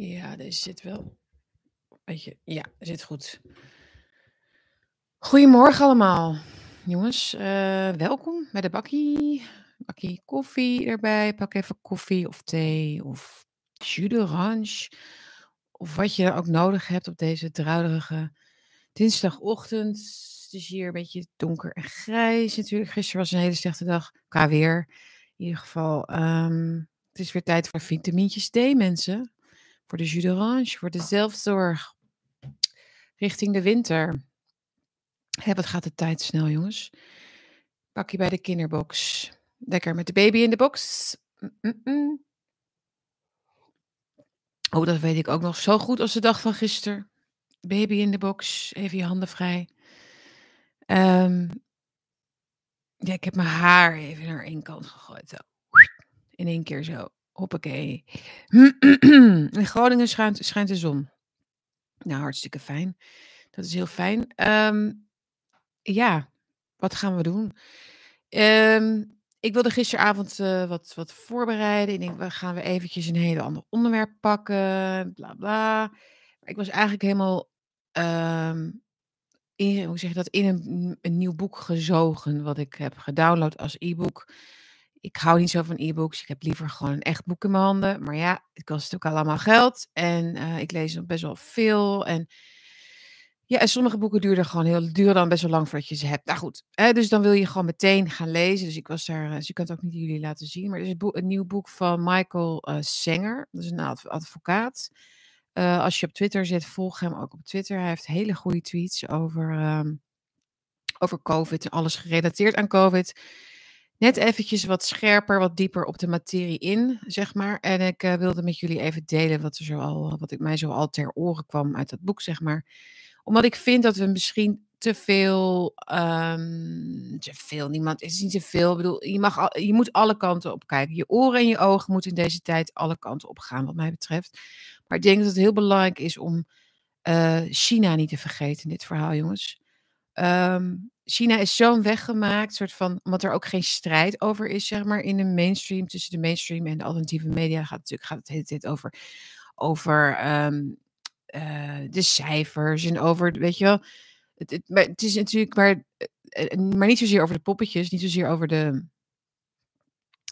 Ja, deze zit wel. Weet je, ja, zit goed. Goedemorgen allemaal, jongens. eh, welkom bij de bakkie. Bakkie koffie erbij. Pak even koffie of thee of jus d'orange. Of wat je ook nodig hebt op deze druilerige dinsdagochtend. Het is hier een beetje donker en grijs natuurlijk. Gisteren was een hele slechte dag qua weer. In ieder geval, ehm, het is weer tijd voor vitamintjes D, mensen. Voor de jus d'orange, voor de zelfzorg. Richting de winter. Hè, wat gaat de tijd snel, jongens. Pak je bij de kinderbox. Lekker met de baby in de box. Oh, dat weet ik ook nog zo goed als de dag van gisteren. Baby in de box. Even je handen vrij. Ehm, ja, ik heb mijn haar even naar één kant gegooid. Zo. In één keer zo. Hoppakee. In Groningen schijnt, de zon. Nou, hartstikke fijn. Dat is heel fijn. Ehm, ja, wat gaan we doen? Ehm, ik wilde gisteravond eh, wat, wat voorbereiden. Ik denk, we gaan we eventjes een heel ander onderwerp pakken. Bla bla. Ik was eigenlijk helemaal ehm, in, hoe zeg je dat, in een, een nieuw boek gezogen. Wat ik heb gedownload als e-book. Ik hou niet zo van e-books. Ik heb liever gewoon een echt boek in mijn handen. Maar ja, het kost ook allemaal geld. En eh, ik lees nog best wel veel. En ja, en sommige boeken duurden gewoon heel, duren dan best wel lang voordat je ze hebt. Nou goed, hè, dus dan wil je gewoon meteen gaan lezen. Dus ik was daar, eh, dus ik kan het ook niet jullie laten zien. Maar er is een, nieuw boek van Michael Sanger. Dat is een adv- advocaat. Als je op Twitter zit, volg hem ook op Twitter. Hij heeft hele goede tweets over, ehm, over COVID alles gerelateerd aan COVID. Net eventjes wat scherper, wat dieper op de materie in, zeg maar. En ik eh, wilde met jullie even delen wat, er zo al, wat ik mij zo al ter oren kwam uit dat boek, zeg maar. Omdat ik vind dat we misschien te veel, ehm, te veel, niemand, het is niet te veel. Ik bedoel, je, mag je moet alle kanten op kijken. Je oren en je ogen moeten in deze tijd alle kanten op gaan, wat mij betreft. Maar ik denk dat het heel belangrijk is om eh, China niet te vergeten in dit verhaal, jongens. Ehm, China is zo'n weggemaakt, soort van, omdat er ook geen strijd over is, zeg maar, in de mainstream, tussen de mainstream en de alternatieve media. Gaat natuurlijk gaat het hele tijd over, over ehm, eh, de cijfers en over, weet je wel. Het, het, maar het is natuurlijk maar, eh, eh, maar niet zozeer over de poppetjes, niet zozeer over de.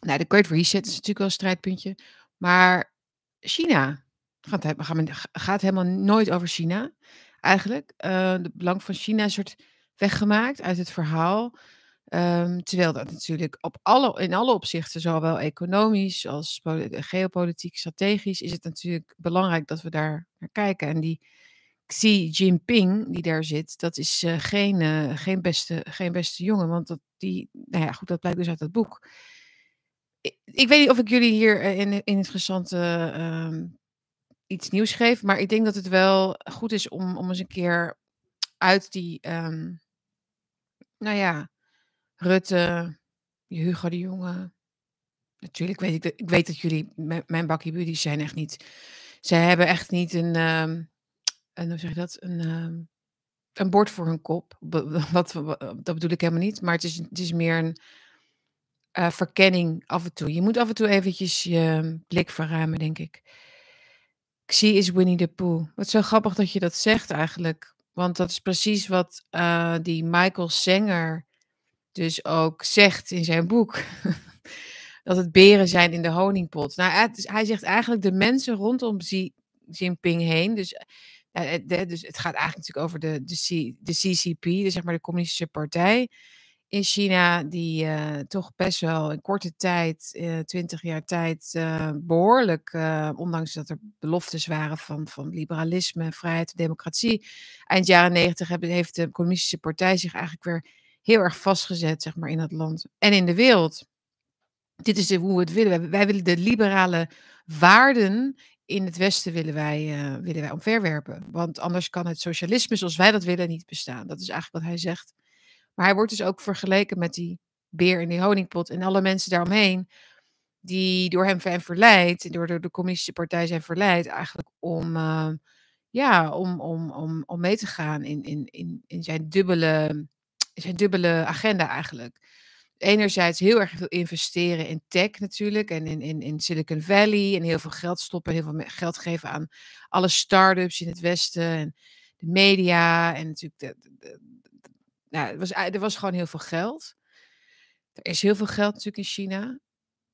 Nou, de Great Reset is natuurlijk wel een strijdpuntje. Maar China gaat, we- gaat helemaal nooit over China, eigenlijk. Eh het belang van China is soort weggemaakt uit het verhaal. Ehm, terwijl dat natuurlijk op alle, in alle opzichten, zowel economisch als poli- geopolitiek, strategisch, is het natuurlijk belangrijk dat we daar naar kijken. En die Xi Jinping, die daar zit, dat is eh, geen, eh, geen, beste, geen beste jongen. Want dat, die, nou ja, goed, dat blijkt dus uit het boek. Ik, weet niet of ik jullie hier eh, in, in interessante ehm, iets nieuws geef, maar ik denk dat het wel goed is om, om eens een keer uit die, ehm, nou ja, Rutte, Hugo de Jonge. Natuurlijk weet ik, dat, ik weet dat jullie, mijn, bakkie buddies zijn echt niet, zij hebben echt niet een, ehm, een hoe zeg je dat, een, ehm, een bord voor hun kop. Wat- dat bedoel ik helemaal niet, maar het is, het is meer een eh, verkenning af en toe. Je moet af en toe eventjes je blik verruimen, denk ik. Xi is Winnie the Pooh. Wat zo grappig dat je dat zegt eigenlijk. Want dat is precies wat eh, die Michael Sanger dus ook zegt in zijn boek. dat het beren zijn in de honingpot. Nou, hij zegt eigenlijk de mensen rondom Xi Jinping heen. Dus, eh, eh, de- dus het gaat eigenlijk natuurlijk over de, de, de CCP, dus zeg maar de communistische partij in China, die eh, toch best wel in korte tijd, eh, twintig jaar tijd, eh, behoorlijk, eh, ondanks dat er beloftes waren van, van liberalisme, vrijheid, democratie, eind jaren negentig heeft de communistische partij zich eigenlijk weer heel erg vastgezet, zeg maar, in het land en in de wereld. Dit is hoe we het willen. Wij, willen de liberale waarden in het Westen willen wij, willen wij omverwerpen. Want anders kan het socialisme zoals wij dat willen niet bestaan. Dat is eigenlijk wat hij zegt. Maar hij wordt dus ook vergeleken met die beer in die honingpot en alle mensen daaromheen die door hem zijn verleid, door de, de communistische partij zijn verleid eigenlijk om, eh, ja, om, om, om, om mee te gaan in, in, in, in zijn, dubbele, zijn dubbele agenda eigenlijk. enerzijds heel erg veel investeren in tech natuurlijk en in, in, in Silicon Valley en heel veel geld stoppen, heel veel geld geven aan alle start-ups in het Westen en de media en natuurlijk de, nou, er, was, er was gewoon heel veel geld. Er is heel veel geld natuurlijk in China.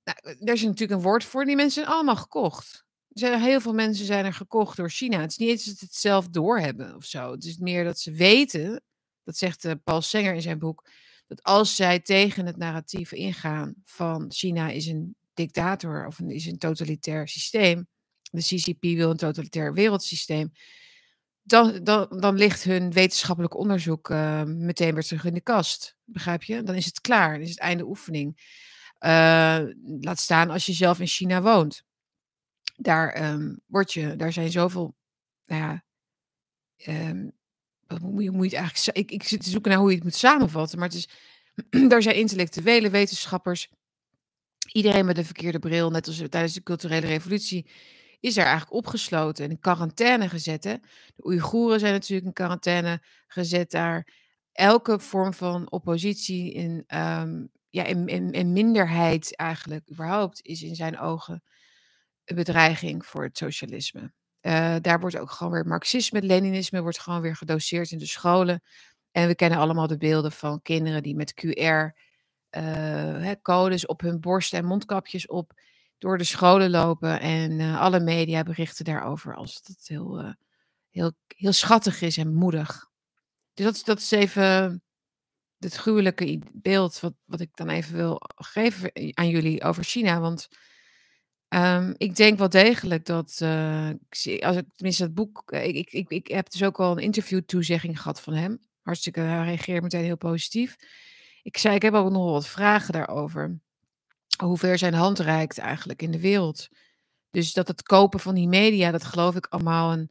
Nou, er is natuurlijk een woord voor. Die mensen zijn allemaal gekocht. Er zijn heel veel mensen zijn er gekocht door China. Het is niet eens dat ze het zelf doorhebben of zo. Het is meer dat ze weten, dat zegt uh, Paul Senger in zijn boek, dat als zij tegen het narratief ingaan van China is een dictator of een, is een totalitair systeem, de CCP wil een totalitair wereldsysteem, dan, dan, dan ligt hun wetenschappelijk onderzoek uh, meteen weer terug in de kast. Begrijp je? Dan is het klaar. Dan is het einde oefening. Uh, laat staan als je zelf in China woont. Daar, um, word je, daar zijn zoveel. Nou ja, um, moet eigenlijk. Ik, ik zit te zoeken naar hoe je het moet samenvatten. Maar het is, daar zijn intellectuele wetenschappers. Iedereen met een verkeerde bril, net als tijdens de culturele revolutie is er eigenlijk opgesloten en in quarantaine gezet. De Oeigoeren zijn natuurlijk in quarantaine gezet daar. Elke vorm van oppositie in, um, ja, in, in, in, minderheid eigenlijk überhaupt is in zijn ogen een bedreiging voor het socialisme. Uh, daar wordt ook gewoon weer marxisme, leninisme wordt gewoon weer gedoseerd in de scholen. En we kennen allemaal de beelden van kinderen die met QR-codes uh, op hun borst en mondkapjes op door de scholen lopen en uh, alle media berichten daarover als het heel, uh, heel, heel schattig is en moedig. Dus dat, dat is even het gruwelijke beeld wat, wat ik dan even wil geven aan jullie over China. Want um, ik denk wel degelijk dat, uh, als ik tenminste dat boek, ik, ik, ik, ik heb dus ook al een interview toezegging gehad van hem. Hartstikke, hij reageert meteen heel positief. Ik zei, ik heb ook nog wat vragen daarover hoe ver zijn hand reikt eigenlijk in de wereld. Dus dat het kopen van die media, dat geloof ik allemaal. En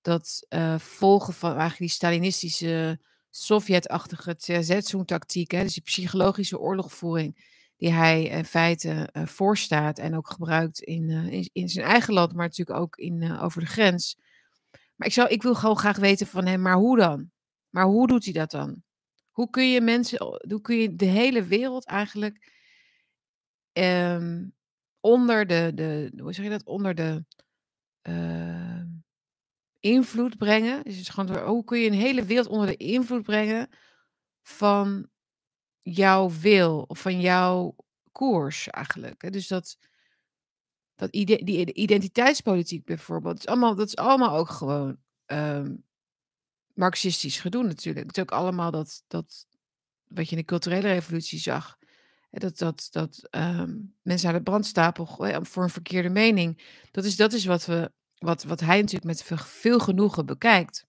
dat uh, volgen van eigenlijk die Stalinistische, Sovjet-achtige Tsetsun-tactiek, dus die psychologische oorlogvoering, die hij in feite uh, voorstaat en ook gebruikt in, uh, in, in, zijn eigen land, maar natuurlijk ook in, over de grens. Maar ik, zou, ik wil gewoon graag weten van hem, maar hoe dan? Maar hoe doet hij dat dan? Hoe kun je mensen, hoe kun je de hele wereld eigenlijk um, onder de, de, hoe zeg je dat, onder de uh, invloed brengen. Dus hoe kun je een hele wereld onder de invloed brengen van jouw wil of van jouw koers eigenlijk. Dus dat, dat ide die identiteitspolitiek bijvoorbeeld, is allemaal, dat is allemaal ook gewoon um, marxistisch gedoe natuurlijk. Het is ook allemaal dat, dat wat je in de culturele revolutie zag dat, dat, dat um, mensen aan de brandstapel gooien voor een verkeerde mening. Dat is, dat is wat, we, wat, wat hij natuurlijk met veel genoegen bekijkt.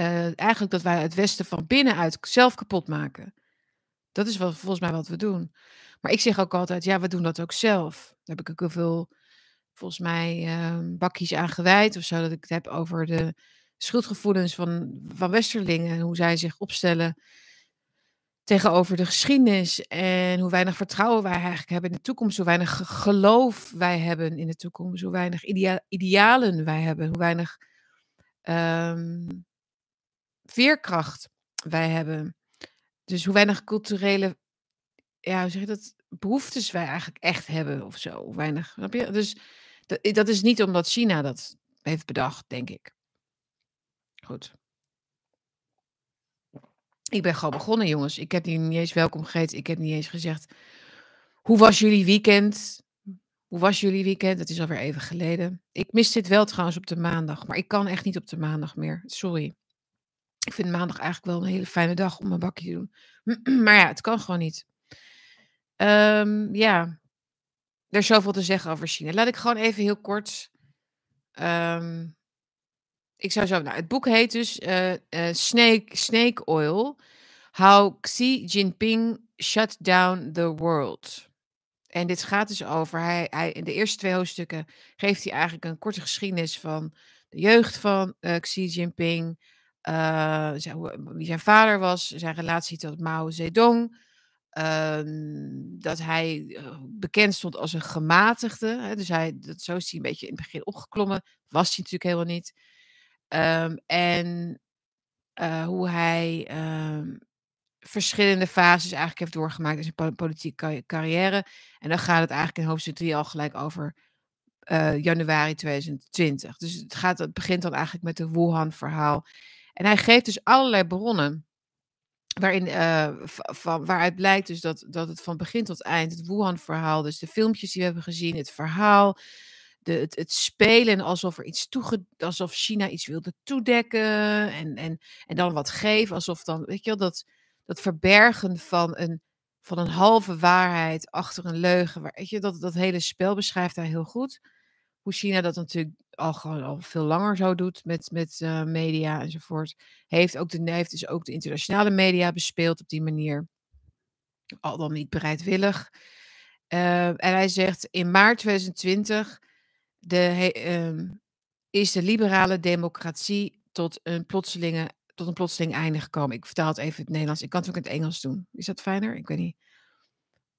Uh, eigenlijk dat wij het Westen van binnenuit zelf kapot maken. Dat is wat, volgens mij wat we doen. Maar ik zeg ook altijd, ja, we doen dat ook zelf. Daar heb ik ook heel veel, volgens mij, uh, bakjes aan gewijd of zo. Dat ik het heb over de schuldgevoelens van, van Westerlingen. En hoe zij zich opstellen tegenover de geschiedenis en hoe weinig vertrouwen wij eigenlijk hebben in de toekomst, hoe weinig geloof wij hebben in de toekomst, hoe weinig idea idealen wij hebben, hoe weinig um, veerkracht wij hebben. Dus hoe weinig culturele, ja, hoe zeg je dat, behoeftes wij eigenlijk echt hebben of zo. Hoe weinig, snap je? Dus dat, dat is niet omdat China dat heeft bedacht, denk ik. Goed. Ik ben gewoon begonnen, jongens. Ik heb niet eens welkom gegeten. Ik heb niet eens gezegd. Hoe was jullie weekend? Hoe was jullie weekend? Het is alweer even geleden. Ik mis dit wel trouwens op de maandag. Maar ik kan echt niet op de maandag meer. Sorry. Ik vind maandag eigenlijk wel een hele fijne dag om een bakje te doen. maar ja, het kan gewoon niet. Um, ja. Er is zoveel te zeggen over China. Laat ik gewoon even heel kort. Um, ik zou zo, nou, het boek heet dus uh, uh, Snake, Snake Oil: How Xi Jinping Shut Down the World. En dit gaat dus over, hij, hij, in de eerste twee hoofdstukken geeft hij eigenlijk een korte geschiedenis van de jeugd van uh, Xi Jinping, zijn, wie zijn vader was, zijn relatie tot Mao Zedong, ehm, dat hij bekend stond als een gematigde. Hè, dus hij, dat, zo is hij een beetje in het begin opgeklommen. Was hij natuurlijk helemaal niet. Um, en uh, hoe hij um, verschillende fases eigenlijk heeft doorgemaakt in zijn po politieke carrière. En dan gaat het eigenlijk in hoofdstuk 3 al gelijk over, uh, januari 2020. Dus het gaat het begint dan eigenlijk met de Wuhan-verhaal. En hij geeft dus allerlei bronnen waarin, uh, van waaruit blijkt dus dat dat het van begin tot eind, het Wuhan-verhaal, dus de filmpjes die we hebben gezien, het verhaal, het spelen alsof er iets toege alsof China iets wilde toedekken en en en dan wat geven, alsof dan weet je wel, dat dat verbergen van een van een halve waarheid achter een leugen, weet je, dat dat hele spel beschrijft hij heel goed. Hoe China dat natuurlijk al al veel langer zo doet met met, uh, media enzovoort. Heeft ook de heeft dus ook de internationale media bespeeld op die manier. Al dan niet bereidwillig. Uh, en hij zegt in maart 2020 de ehm, is de liberale democratie tot een plotselinge tot een plotseling einde gekomen. Ik vertaal het even in het Nederlands. Ik kan het ook in het Engels doen. Is dat fijner? Ik weet niet.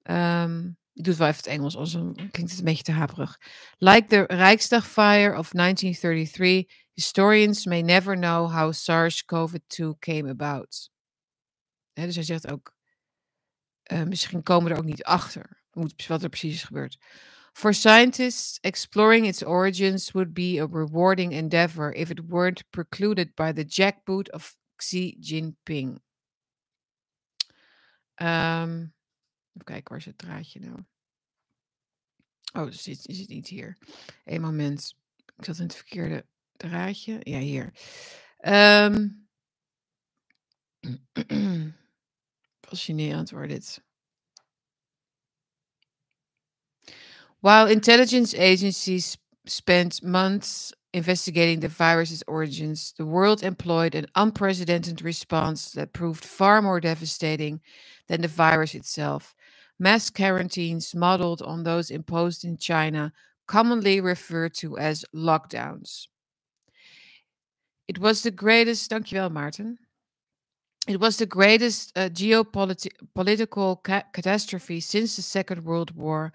Um, ik doe het wel even het Engels, anders klinkt het een beetje te haperig. Like the Rijksdagfire of 1933, historians may never know how SARS-CoV-2 came about. dus hij zegt ook, uh, misschien komen we er ook niet achter wat er precies is gebeurd. For scientists, exploring its origins would be a rewarding endeavor if it weren't precluded by the jackboot of Xi Jinping. Um, even kijken, waar is het draadje nou? Oh, is het, is het niet hier? Eén moment. Ik zat in het verkeerde draadje. Ja, hier. Um, fascinerend hoor dit. While intelligence agencies spent months investigating the virus's origins, the world employed an unprecedented response that proved far more devastating than the virus itself. Mass quarantines modeled on those imposed in China, commonly referred to as lockdowns. It was the greatest, dankjewel Maarten. It was the greatest uh, geopolitical ca- catastrophe since the Second World War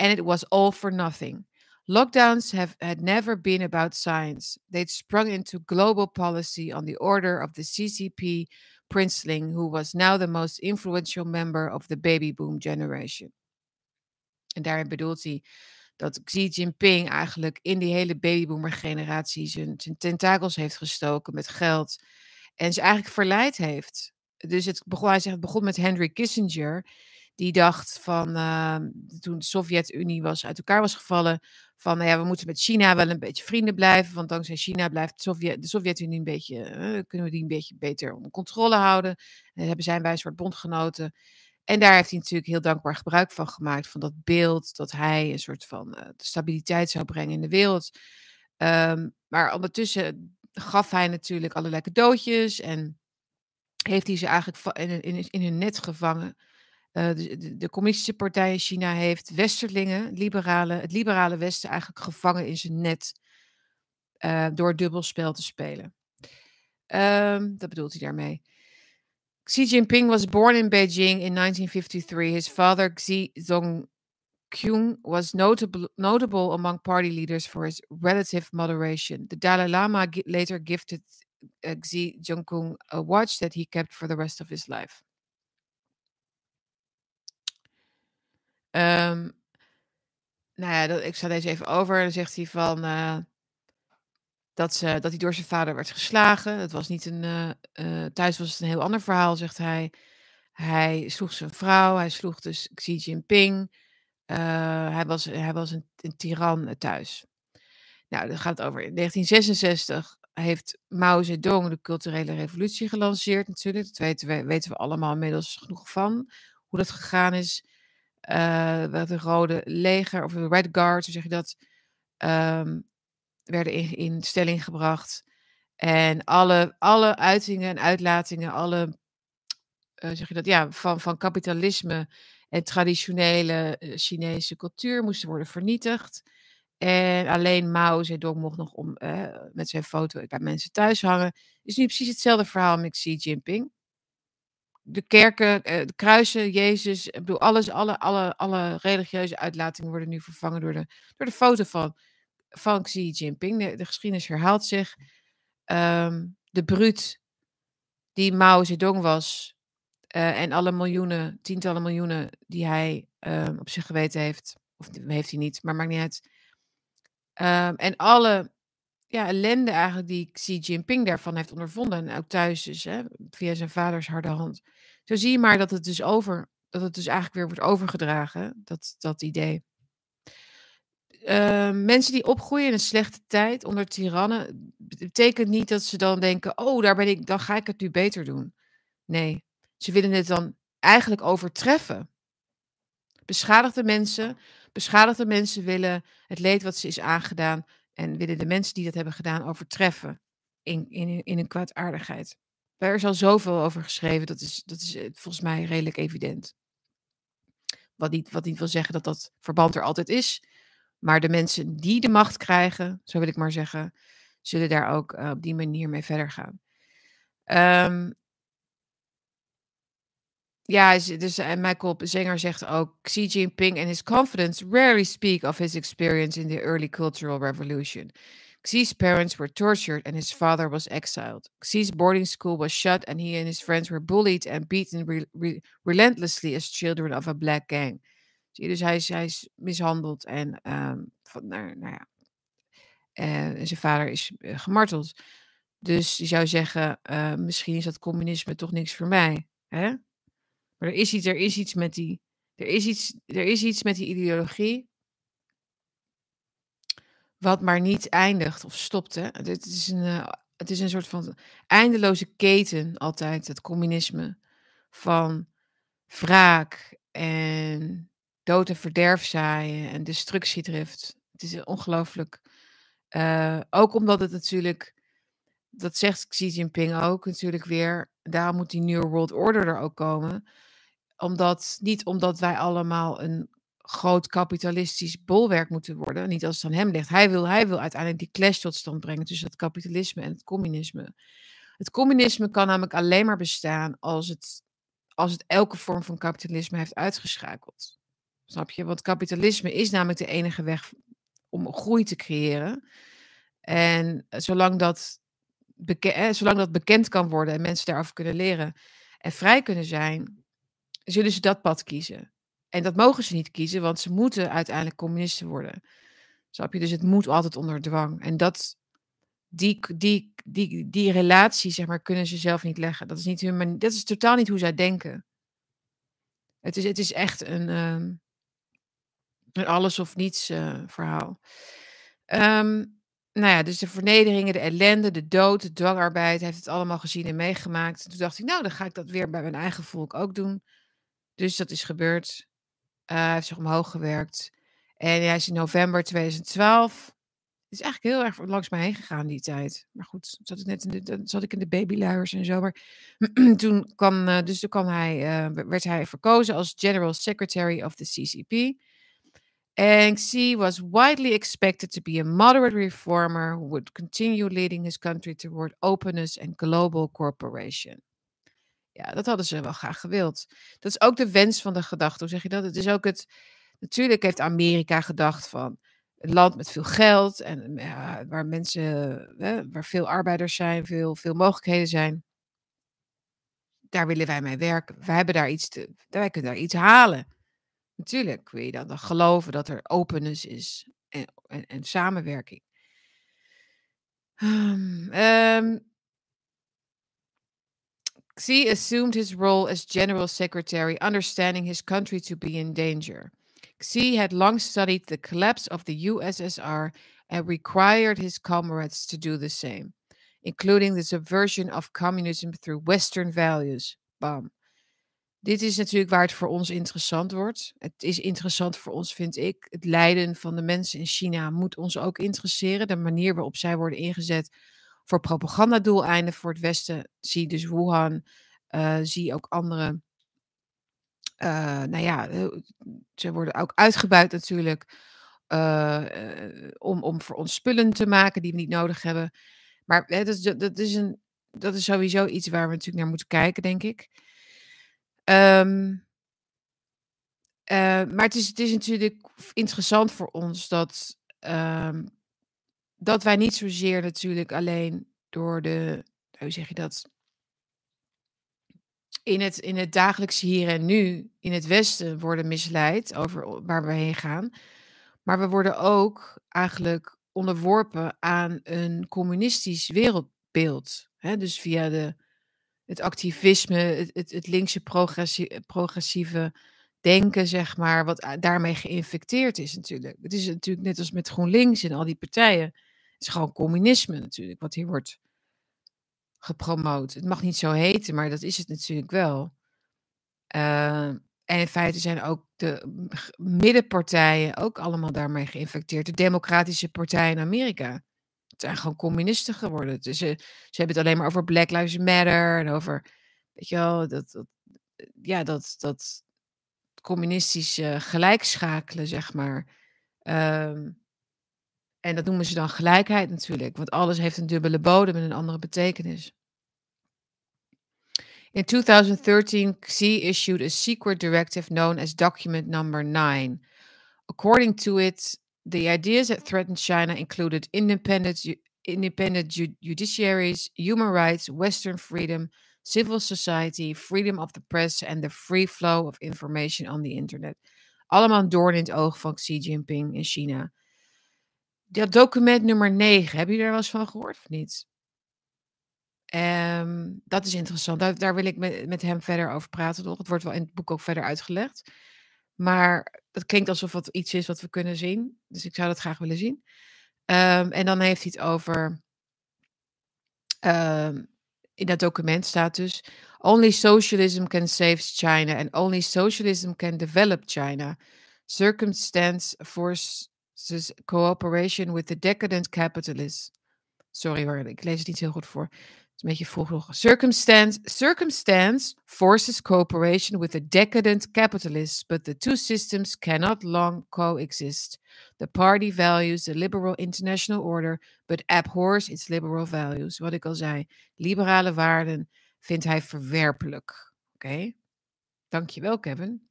and it was all for nothing. Lockdowns have had never been about science. They'd sprung into global policy on the order of the CCP princeling, who was now the most influential member of the baby boom generation. En daarin bedoelt hij dat Xi Jinping eigenlijk in die hele babyboomer generatie zijn, zijn tentakels heeft gestoken met geld en ze eigenlijk verleid heeft. Dus het begon, hij zegt, het begon met Henry Kissinger, die dacht van uh, toen de Sovjet-Unie was uit elkaar was gevallen, van nou ja, we moeten met China wel een beetje vrienden blijven, want dankzij China blijft de, Sovjet, de Sovjet-Unie een beetje, uh, kunnen we die een beetje beter onder controle houden. En hebben zijn wij een soort bondgenoten. En daar heeft hij natuurlijk heel dankbaar gebruik van gemaakt, van dat beeld dat hij een soort van uh, stabiliteit zou brengen in de wereld. Um, maar ondertussen gaf hij natuurlijk allerlei cadeautjes en heeft hij ze eigenlijk in, in, in hun net gevangen. Uh, de, de, Communistische Partij in China heeft Westerlingen, liberale, het liberale Westen eigenlijk gevangen in zijn net uh, door dubbelspel te spelen. Um, dat bedoelt hij daarmee. Xi Jinping was born in Beijing in 1953. His father, Xi Zongkyung, was notable, notable among party leaders for his relative moderation. The Dalai Lama later gifted uh, Xi Jinping a watch that he kept for the rest of his life. Um, nou ja, dat, ik sla deze even over. Dan zegt hij van uh, dat, ze, dat hij door zijn vader werd geslagen. Het was niet een. Uh, uh, thuis was het een heel ander verhaal, zegt hij. Hij sloeg zijn vrouw, hij sloeg dus Xi Jinping. hij was, hij was een, een tiran thuis. Nou, dat gaat over. In 1966 heeft Mao Zedong de culturele revolutie gelanceerd, natuurlijk. Dat weten we, weten we allemaal inmiddels genoeg van. Hoe dat gegaan is uh, de Rode Leger, of de Red Guard, hoe zeg je dat, um, werden in, in stelling gebracht. En alle, alle uitingen en uitlatingen, alle, uh, zeg je dat, ja, van, van kapitalisme en traditionele uh, Chinese cultuur moesten worden vernietigd. En alleen Mao Zedong mocht nog om, met zijn foto bij mensen thuis hangen. Is nu precies hetzelfde verhaal met Xi Jinping de kerken, eh, de kruisen, Jezus, ik bedoel, alles, alle, alle, alle religieuze uitlatingen worden nu vervangen door de, door de foto van, van Xi Jinping. De, de geschiedenis herhaalt zich. Um, de bruut die Mao Zedong was, Eh, en alle miljoenen, tientallen miljoenen die hij, ehm, op zich geweten heeft. Of heeft hij niet, maar maakt niet uit. Ehm, en alle, ja, ellende eigenlijk die Xi Jinping daarvan heeft ondervonden en ook thuis dus, hè, via zijn vaders harde hand. Zo zie je maar dat het dus over dat het dus eigenlijk weer wordt overgedragen, dat dat idee. Ehm, mensen die opgroeien in een slechte tijd onder tirannen, betekent niet dat ze dan denken: "Oh, daar ben ik dan ga ik het nu beter doen." Nee, ze willen het dan eigenlijk overtreffen. Beschadigde mensen beschadigde mensen willen het leed wat ze is aangedaan en willen de mensen die dat hebben gedaan overtreffen in in in hun kwaadaardigheid. Daar is al zoveel over geschreven, dat is dat is, eh, volgens mij redelijk evident. Wat niet wat niet wil zeggen dat dat verband er altijd is, maar de mensen die de macht krijgen, zo wil ik maar zeggen, zullen daar ook, eh, op die manier mee verder gaan. Ehm ja, dus en Michael Zenger zegt ook: "Xi Jinping and his confidence rarely speak of his experience in the early Cultural Revolution. Xi's parents were tortured and his father was exiled. Xi's boarding school was shut and he and his friends were bullied and beaten re re relentlessly as children of a black gang." Zie je, dus hij is hij is mishandeld en, ehm, van nou nou ja, eh, en zijn vader is, eh, gemarteld. Dus je zou zeggen, eh, misschien is dat communisme toch niks voor mij, hè? Maar er is iets er is iets met die er is iets er is iets met die ideologie wat maar niet eindigt of stopt. Het is een, eh, het is een soort van eindeloze keten altijd, het communisme, van wraak en dood en verderf zaaien en destructiedrift. Het is ongelooflijk. Eh, ook omdat het natuurlijk dat zegt Xi Jinping ook natuurlijk weer, daarom moet die New World Order er ook komen omdat niet omdat wij allemaal een groot kapitalistisch bolwerk moeten worden, niet als het aan hem ligt. Hij wil hij wil uiteindelijk die clash tot stand brengen tussen het kapitalisme en het communisme. Het communisme kan namelijk alleen maar bestaan als het als het elke vorm van kapitalisme heeft uitgeschakeld. Snap je? Want kapitalisme is namelijk de enige weg om groei te creëren. En zolang dat, beke zolang dat bekend kan worden en mensen daarover kunnen leren en vrij kunnen zijn, zullen ze dat pad kiezen. En dat mogen ze niet kiezen, want ze moeten uiteindelijk communisten worden. Snap je? Dus het moet altijd onder dwang. En dat, die, die, die, die relatie, zeg maar, kunnen ze zelf niet leggen. Dat is, niet hun dat is totaal niet hoe zij denken. Het is, het is echt een, um, een alles of niets uh, verhaal. Um, nou ja, dus de vernederingen, de ellende, de dood, de dwangarbeid, heeft het allemaal gezien en meegemaakt. En toen dacht ik, nou, dan ga ik dat weer bij mijn eigen volk ook doen. Dus dat is gebeurd. Uh, hij heeft zich omhoog gewerkt. En hij is in november 2012. Het is eigenlijk heel erg langs mij heen gegaan die tijd. Maar goed, zat ik net in de, zat ik in de babyluiers en zo. Maar toen kwam, uh, dus toen hij, uh, werd hij verkozen als General Secretary of the CCP. And Xi was widely expected to be a moderate reformer who would continue leading his country toward openness and global cooperation. Ja, dat hadden ze wel graag gewild. Dat is ook de wens van de gedachte. Hoe zeg je dat? Het is ook het. Natuurlijk heeft Amerika gedacht van een land met veel geld en ja, waar mensen, hè, waar veel arbeiders zijn, veel, veel mogelijkheden zijn. Daar willen wij mee werken. Wij hebben daar iets te, wij kunnen daar iets halen. Natuurlijk wil je dan, geloven dat er openness is en, en, en samenwerking. Um, Xi assumed his role as general secretary, understanding his country to be in danger. Xi had long studied the collapse of the USSR and required his comrades to do the same, including the subversion of communism through Western values. Bam. Dit is natuurlijk waar het voor ons interessant wordt. Het is interessant voor ons, vind ik. Het lijden van de mensen in China moet ons ook interesseren. De manier waarop zij worden ingezet voor propagandadoeleinden voor het Westen. Zie dus Wuhan, uh, zie ook andere. Uh, nou ja, ze worden ook uitgebuit natuurlijk. Om, om voor ons spullen te maken die we niet nodig hebben. Maar hè, dat, is, dat, is een, dat is sowieso iets waar we natuurlijk naar moeten kijken, denk ik. Um, maar het is, het is natuurlijk interessant voor ons dat um, dat wij niet zozeer natuurlijk alleen door de, hoe zeg je dat? in het, in het dagelijkse hier en nu, in het Westen, worden misleid over waar we heen gaan. Maar we worden ook eigenlijk onderworpen aan een communistisch wereldbeeld. Hè? Dus via de, het activisme, het, het, linkse progressie, progressieve denken, zeg maar, wat daarmee geïnfecteerd is natuurlijk. Het is natuurlijk net als met GroenLinks en al die partijen. Het is gewoon communisme natuurlijk, wat hier wordt gepromoot. Het mag niet zo heten, maar dat is het natuurlijk wel. Uh, en in feite zijn ook de middenpartijen ook allemaal daarmee geïnfecteerd. De democratische partijen in Amerika. Het zijn gewoon communisten geworden. Dus ze, ze hebben het alleen maar over Black Lives Matter en over, weet je wel, dat, dat ja, dat, dat communistische gelijkschakelen, zeg maar. Um, en dat noemen ze dan gelijkheid natuurlijk, want alles heeft een dubbele bodem en een andere betekenis. In 2013, Xi issued a secret directive known as Document Number 9. According to it, the ideas that threatened China included independent, independent ju judiciaries, human rights, Western freedom, civil society, freedom of the press and the free flow of information on the internet. Allemaal een doorn in het oog van Xi Jinping in China. Dat document nummer 9, hebben jullie er wel eens van gehoord of niet? Um, dat is interessant. Daar, daar wil ik met, met hem verder over praten. Toch? Het wordt wel in het boek ook verder uitgelegd. Maar het klinkt alsof het iets is wat we kunnen zien. Dus ik zou dat graag willen zien. Um, en dan heeft hij het over. Um, in dat document staat dus. Only socialism can save China and only socialism can develop China. Circumstance forces cooperation with the decadent capitalists. Sorry hoor, ik lees het niet heel goed voor een beetje vroeg nog. Circumstance, circumstance forces cooperation with a decadent capitalist, but the two systems cannot long coexist. The party values the liberal international order, but abhors its liberal values. Wat ik al zei, liberale waarden vindt hij verwerpelijk. Oké, okay. dankjewel Kevin.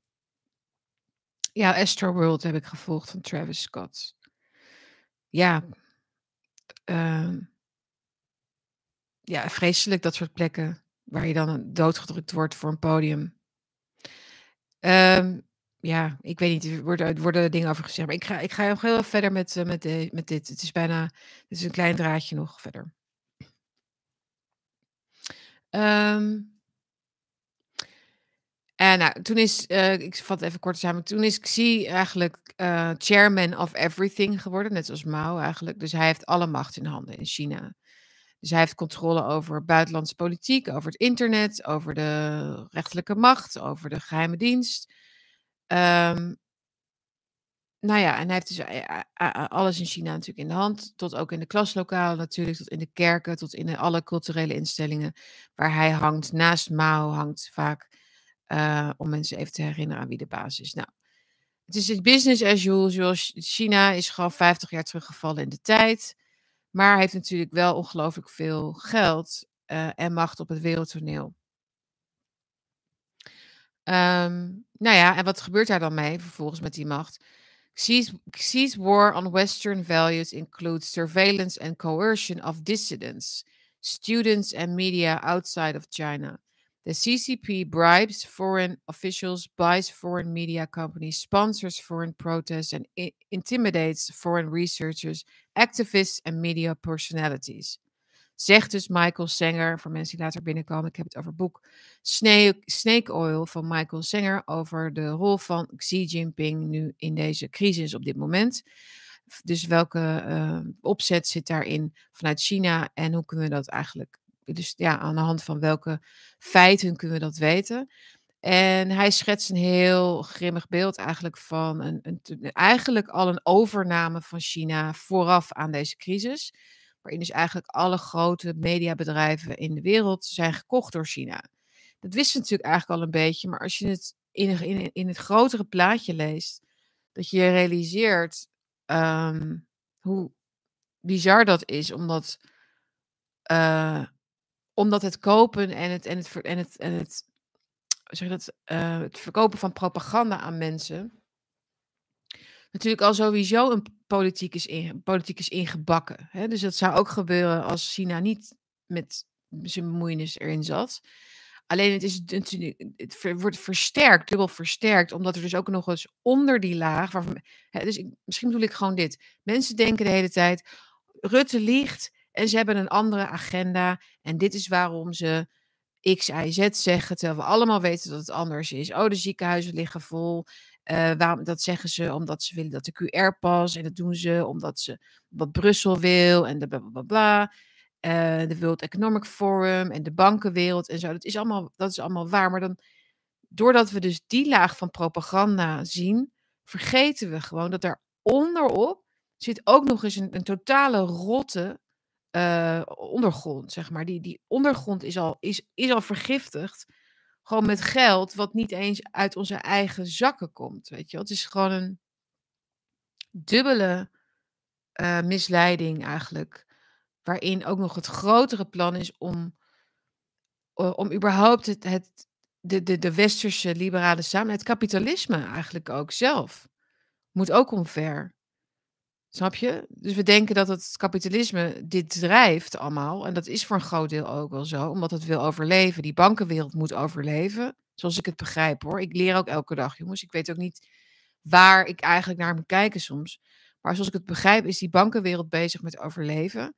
Ja, Astro World heb ik gevolgd van Travis Scott. Ja, uh, ja, vreselijk dat soort plekken waar je dan doodgedrukt wordt voor een podium. Um, ja, ik weet niet, er worden, worden dingen over gezegd. Maar ik ga, ik ga nog heel verder met, uh, met, met dit. Het is bijna, het is een klein draadje nog verder. Um, en nou, toen is, uh, ik vat even kort samen, toen is Xi eigenlijk uh, chairman of everything geworden, net als Mao eigenlijk. Dus hij heeft alle macht in handen in China. Dus hij heeft controle over buitenlandse politiek, over het internet, over de rechterlijke macht, over de geheime dienst. Um, nou ja, en hij heeft dus eh, eh, eh, alles in China natuurlijk in de hand. Tot ook in de klaslokalen natuurlijk, tot in de kerken, tot in alle culturele instellingen waar hij hangt. Naast Mao hangt vaak, uh, om mensen even te herinneren aan wie de baas is. Nou, het is het business as usual. China is gewoon 50 jaar teruggevallen in de tijd. Maar heeft natuurlijk wel ongelooflijk veel geld uh, en macht op het wereldtoneel. Um, nou ja, en wat gebeurt daar dan mee vervolgens met die macht? Xi's, Xi's war on Western values includes surveillance and coercion of dissidents, students and media outside of China. The CCP bribes foreign officials, buys foreign media companies, sponsors foreign protests, and intimidates foreign researchers, activists en media personalities. Zegt dus Michael Sanger, voor mensen die later binnenkomen, ik heb het over het boek Snake, Oil van Michael Sanger over de rol van Xi Jinping nu in deze crisis op dit moment. Dus welke uh, opzet zit daarin vanuit China en hoe kunnen we dat eigenlijk dus ja, aan de hand van welke feiten kunnen we dat weten? En hij schetst een heel grimmig beeld eigenlijk van een, een, eigenlijk al een overname van China vooraf aan deze crisis. Waarin dus eigenlijk alle grote mediabedrijven in de wereld zijn gekocht door China. Dat wisten we natuurlijk eigenlijk al een beetje, maar als je het in, in, in het grotere plaatje leest, dat je realiseert um, hoe bizar dat is, omdat uh, omdat het kopen en het, en het, en het, en het, zeg dat, uh, het verkopen van propaganda aan mensen natuurlijk al sowieso een politiek is, in, politiek is ingebakken. Hè? Dus dat zou ook gebeuren als China niet met zijn bemoeienis erin zat. Alleen het is het wordt versterkt, dubbel versterkt, omdat er dus ook nog eens onder die laag, hè, dus misschien bedoel ik gewoon dit. Mensen denken de hele tijd, Rutte liegt en ze hebben een andere agenda en dit is waarom ze X, Y, Z zeggen, terwijl we allemaal weten dat het anders is. Oh, de ziekenhuizen liggen vol. Eh, waarom, dat zeggen ze omdat ze willen dat de QR-pas. En dat doen ze omdat ze wat Brussel wil en de bla bla bla. Eh, de World Economic Forum en de bankenwereld en zo. Dat is allemaal, dat is allemaal waar. Maar dan, doordat we dus die laag van propaganda zien, vergeten we gewoon dat daar onderop zit ook nog eens een, een totale rotte eh, ondergrond, zeg maar. Die, die ondergrond is al, is, is al vergiftigd. Gewoon met geld wat niet eens uit onze eigen zakken komt. Weet je wel? Het is gewoon een dubbele eh, misleiding eigenlijk. Waarin ook nog het grotere plan is om, eh, om überhaupt het, het, de, de, de westerse liberale samen, het kapitalisme eigenlijk ook zelf, moet ook omver. Snap je? Dus we denken dat het kapitalisme dit drijft allemaal. En dat is voor een groot deel ook wel zo, omdat het wil overleven. Die bankenwereld moet overleven, zoals ik het begrijp hoor. Ik leer ook elke dag, jongens. Ik weet ook niet waar ik eigenlijk naar moet kijken soms. Maar zoals ik het begrijp, is die bankenwereld bezig met overleven.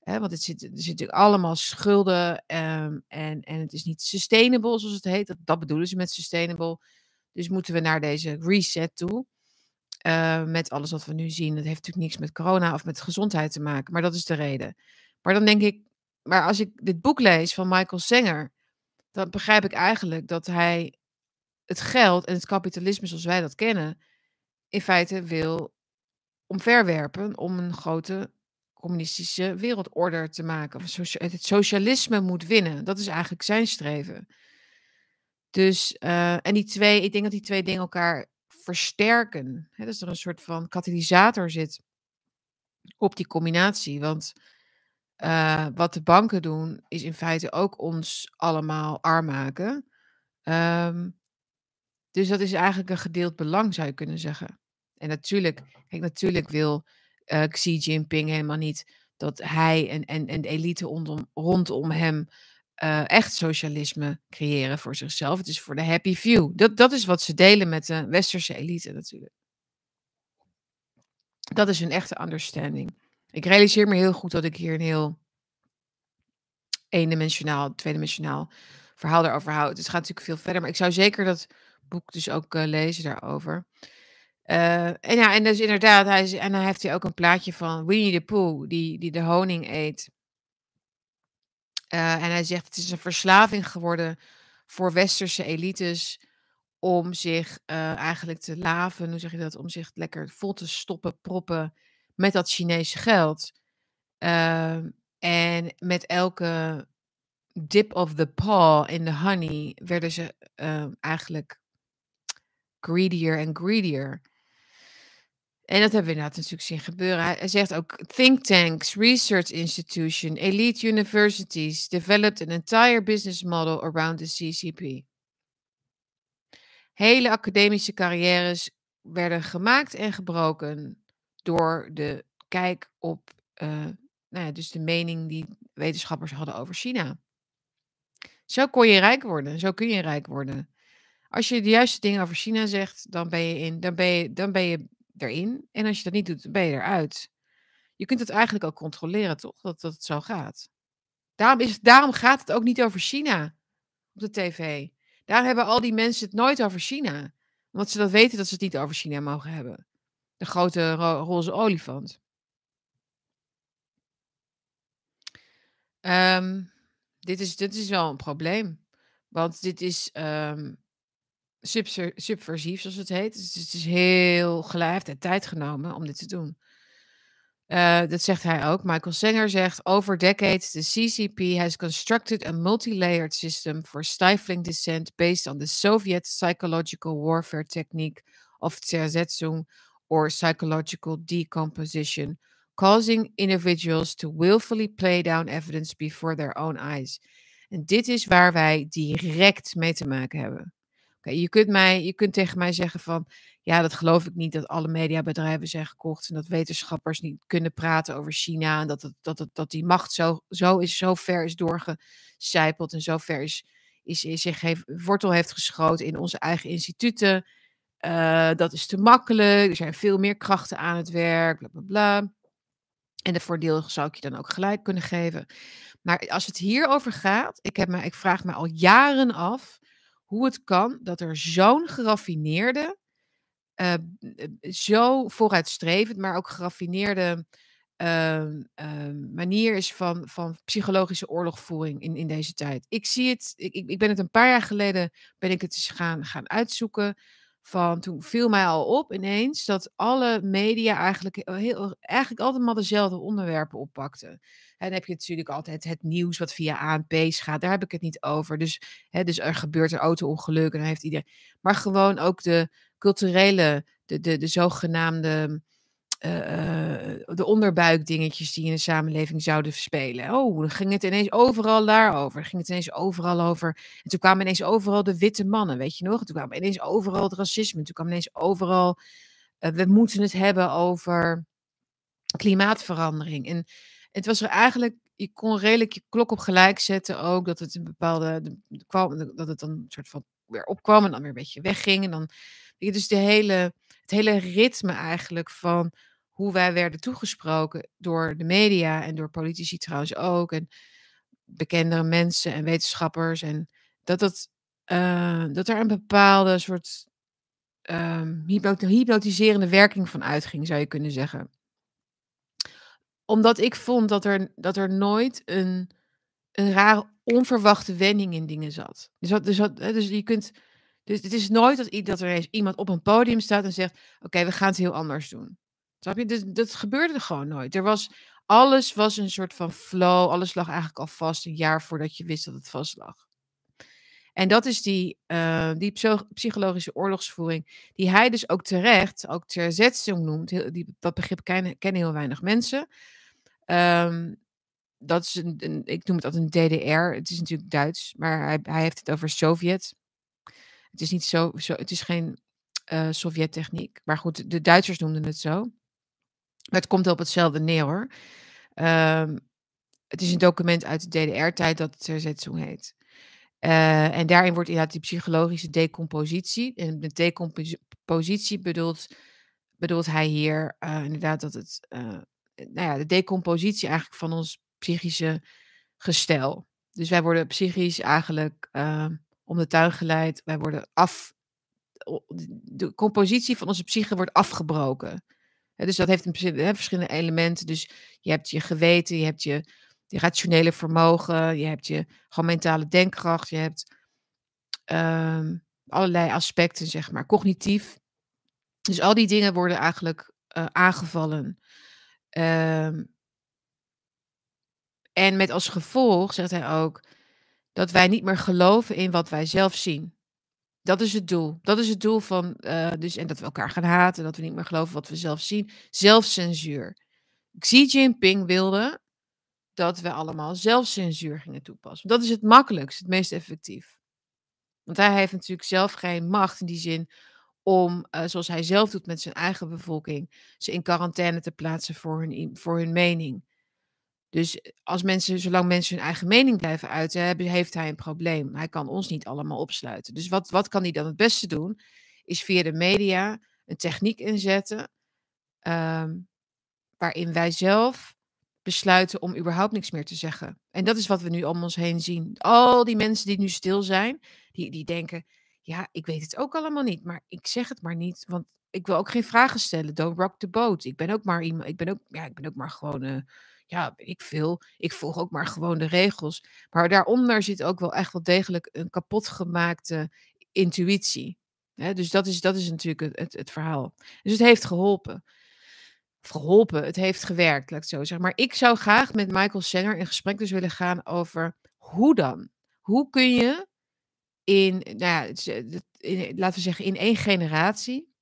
Want het zit, er zitten allemaal schulden ehm, en, en het is niet sustainable, zoals het heet. Dat bedoelen ze met sustainable. Dus moeten we naar deze reset toe. Uh, met alles wat we nu zien. Dat heeft natuurlijk niks met corona of met gezondheid te maken, maar dat is de reden. Maar dan denk ik, maar als ik dit boek lees van Michael Sanger, dan begrijp ik eigenlijk dat hij het geld en het kapitalisme zoals wij dat kennen, in feite wil omverwerpen om een grote communistische wereldorde te maken. Het socialisme moet winnen. Dat is eigenlijk zijn streven. Dus, uh, en die twee, ik denk dat die twee dingen elkaar versterken. Hè, dat er een soort van katalysator zit op die combinatie. Want uh, wat de banken doen, is in feite ook ons allemaal arm maken. Um, dus dat is eigenlijk een gedeeld belang, zou je kunnen zeggen. En natuurlijk, kijk, natuurlijk wil uh, Xi Jinping helemaal niet dat hij en, en, en de elite rondom, rondom hem uh, echt socialisme creëren voor zichzelf. Het is voor de happy few. Dat, dat is wat ze delen met de westerse elite natuurlijk. Dat is een echte understanding. Ik realiseer me heel goed dat ik hier een heel eendimensionaal, tweedimensionaal verhaal erover houd. Het gaat natuurlijk veel verder, maar ik zou zeker dat boek dus ook uh, lezen daarover. Uh, en ja, en dus inderdaad, hij is, en dan heeft hij ook een plaatje van Winnie the Pooh, die, die de honing eet. Uh, en hij zegt, het is een verslaving geworden voor westerse elites om zich uh, eigenlijk te laven, hoe zeg je dat, om zich lekker vol te stoppen, proppen met dat Chinese geld. Uh, en met elke dip of the paw in the honey werden ze eigenlijk greedier en greedier. En dat hebben we inderdaad natuurlijk zien gebeuren. Hij zegt ook: think tanks, research institution, elite universities developed an entire business model around the CCP. Hele academische carrières werden gemaakt en gebroken door de kijk op, uh, nou ja, dus de mening die wetenschappers hadden over China. Zo kon je rijk worden, zo kun je rijk worden. Als je de juiste dingen over China zegt, dan ben je, in, dan ben je, dan ben je En als je dat niet doet, ben je eruit. Je kunt het eigenlijk ook controleren, toch? Dat, dat het zo gaat. Daarom, is, daarom gaat het ook niet over China op de tv. Daar hebben al die mensen het nooit over China. Omdat ze dat weten dat ze het niet over China mogen hebben. De grote ro roze olifant. Um, dit, is, dit is wel een probleem. Want dit is um, subversief, zoals het heet. Dus het is heel gelijfd en tijd genomen om dit te doen. Uh, dat zegt hij ook. Michael Sanger zegt: Over decades, the CCP has constructed a multi-layered system for stifling dissent based on the Soviet psychological warfare technique of Zersetzung or psychological decomposition, causing individuals to willfully play down evidence before their own eyes. En dit is waar wij direct mee te maken hebben. Je, kunt mij, je kunt tegen mij zeggen van, ja, dat geloof ik niet dat alle mediabedrijven zijn gekocht en dat wetenschappers niet kunnen praten over China en dat, dat, dat die macht zo, zo, is, zo ver is doorgecijpeld en zo ver is is, is zich heeft, wortel heeft geschoten in onze eigen instituten. Uh, dat is te makkelijk. Er zijn veel meer krachten aan het werk. Bla bla bla. En de voordeel zou ik je dan ook gelijk kunnen geven. Maar als het hierover gaat, ik, heb me, ik vraag me al jaren af hoe het kan dat er zo'n geraffineerde, uh, zo vooruitstrevend, maar ook geraffineerde uh, uh, manier is van, van psychologische oorlogvoering in, in deze tijd. Ik zie het, ik, ik ben het een paar jaar geleden, ben ik het eens gaan, gaan uitzoeken van toen viel mij al op ineens dat alle media eigenlijk, heel, eigenlijk altijd maar dezelfde onderwerpen oppakten. En dan heb je natuurlijk altijd het nieuws wat via ANP's gaat. Daar heb ik het niet over. Dus, hè, dus er gebeurt een auto-ongeluk en dan heeft iedereen. Maar gewoon ook de culturele, de, de, de zogenaamde de onderbuikdingetjes die in de samenleving zouden spelen. Oh, dan ging het ineens overal daarover. Dan ging het ineens overal over. En toen kwamen ineens overal de witte mannen, weet je nog? En toen kwam ineens overal het racisme. Toen kwam ineens overal. Uh, we moeten het hebben over klimaatverandering. En het was er eigenlijk. Je kon redelijk je klok op gelijk zetten ook. Dat het een bepaalde. De, kwam, dat het dan een soort van weer opkwam en dan weer een beetje wegging. En dan. Dus de hele, het hele ritme eigenlijk van hoe wij werden toegesproken door de media en door politici trouwens ook. En bekendere mensen en wetenschappers. En dat, dat, uh, dat er een bepaalde soort um, hypnotiserende werking van uitging, zou je kunnen zeggen. Omdat ik vond dat er, dat er nooit een, een rare, onverwachte wending in dingen zat. Dus, dus, dus je kunt. Dus het is nooit dat, dat er eens iemand op een podium staat en zegt: Oké, we gaan het heel anders doen. Dus, dat gebeurde gewoon nooit. Er was, alles was een soort van flow. Alles lag eigenlijk al vast een jaar voordat je wist dat het vast lag. En dat is die, uh, die psychologische oorlogsvoering, die hij dus ook terecht, ook Zersetzung noemt. Heel, die, dat begrip kennen, kennen heel weinig mensen. Um, dat is een, ik noem het altijd een DDR. Het is natuurlijk Duits, maar hij, hij heeft het over Sovjet. Het is niet zo, zo het is geen uh, Sovjet-techniek. Maar goed, de Duitsers noemden het zo. Het komt op hetzelfde neer hoor. Um, het is een document uit de DDR-tijd dat het Zersetzung heet. Uh, en daarin wordt inderdaad die psychologische decompositie. En met decompositie bedoelt, bedoelt hij hier uh, inderdaad dat het, uh, nou ja, de decompositie eigenlijk van ons psychische gestel. Dus wij worden psychisch eigenlijk om de tuin geleid. Wij worden af. De compositie van onze psyche wordt afgebroken dus dat heeft een, verschillende elementen. Dus je hebt je geweten, je hebt je, rationele vermogen, je hebt je gewoon mentale denkkracht, je hebt um, allerlei aspecten, zeg maar, cognitief. Dus al die dingen worden eigenlijk uh, aangevallen. Um, en met als gevolg, zegt hij ook, dat wij niet meer geloven in wat wij zelf zien. Dat is het doel. Dat is het doel van, uh, dus, en dat we elkaar gaan haten, dat we niet meer geloven wat we zelf zien. Zelfcensuur. Xi Jinping wilde dat we allemaal zelfcensuur gingen toepassen. Dat is het makkelijkst, het meest effectief. Want hij heeft natuurlijk zelf geen macht in die zin om, uh, zoals hij zelf doet met zijn eigen bevolking, ze in quarantaine te plaatsen voor hun, voor hun mening. Dus als mensen, zolang mensen hun eigen mening blijven uiten, hebben, heeft hij een probleem. Hij kan ons niet allemaal opsluiten. Dus wat, wat kan hij dan het beste doen? Is via de media een techniek inzetten. Um, waarin wij zelf besluiten om überhaupt niks meer te zeggen. En dat is wat we nu om ons heen zien. Al die mensen die nu stil zijn, die, die denken: ja, ik weet het ook allemaal niet, maar ik zeg het maar niet, want ik wil ook geen vragen stellen. Don't rock the boat. Ik ben ook maar iemand. Ik ben ook, ja, ik ben ook maar gewoon. Uh, ja, ik veel. Ik volg ook maar gewoon de regels. Maar daaronder zit ook wel echt wel degelijk een kapotgemaakte intuïtie. dus dat is, dat is natuurlijk het, het, verhaal. Dus het heeft geholpen. geholpen, het heeft gewerkt, laat ik het zo zeggen. Maar ik zou graag met Michael Sanger in gesprek dus willen gaan over hoe dan? Hoe kun je in, nou in, laten we zeggen, in één generatie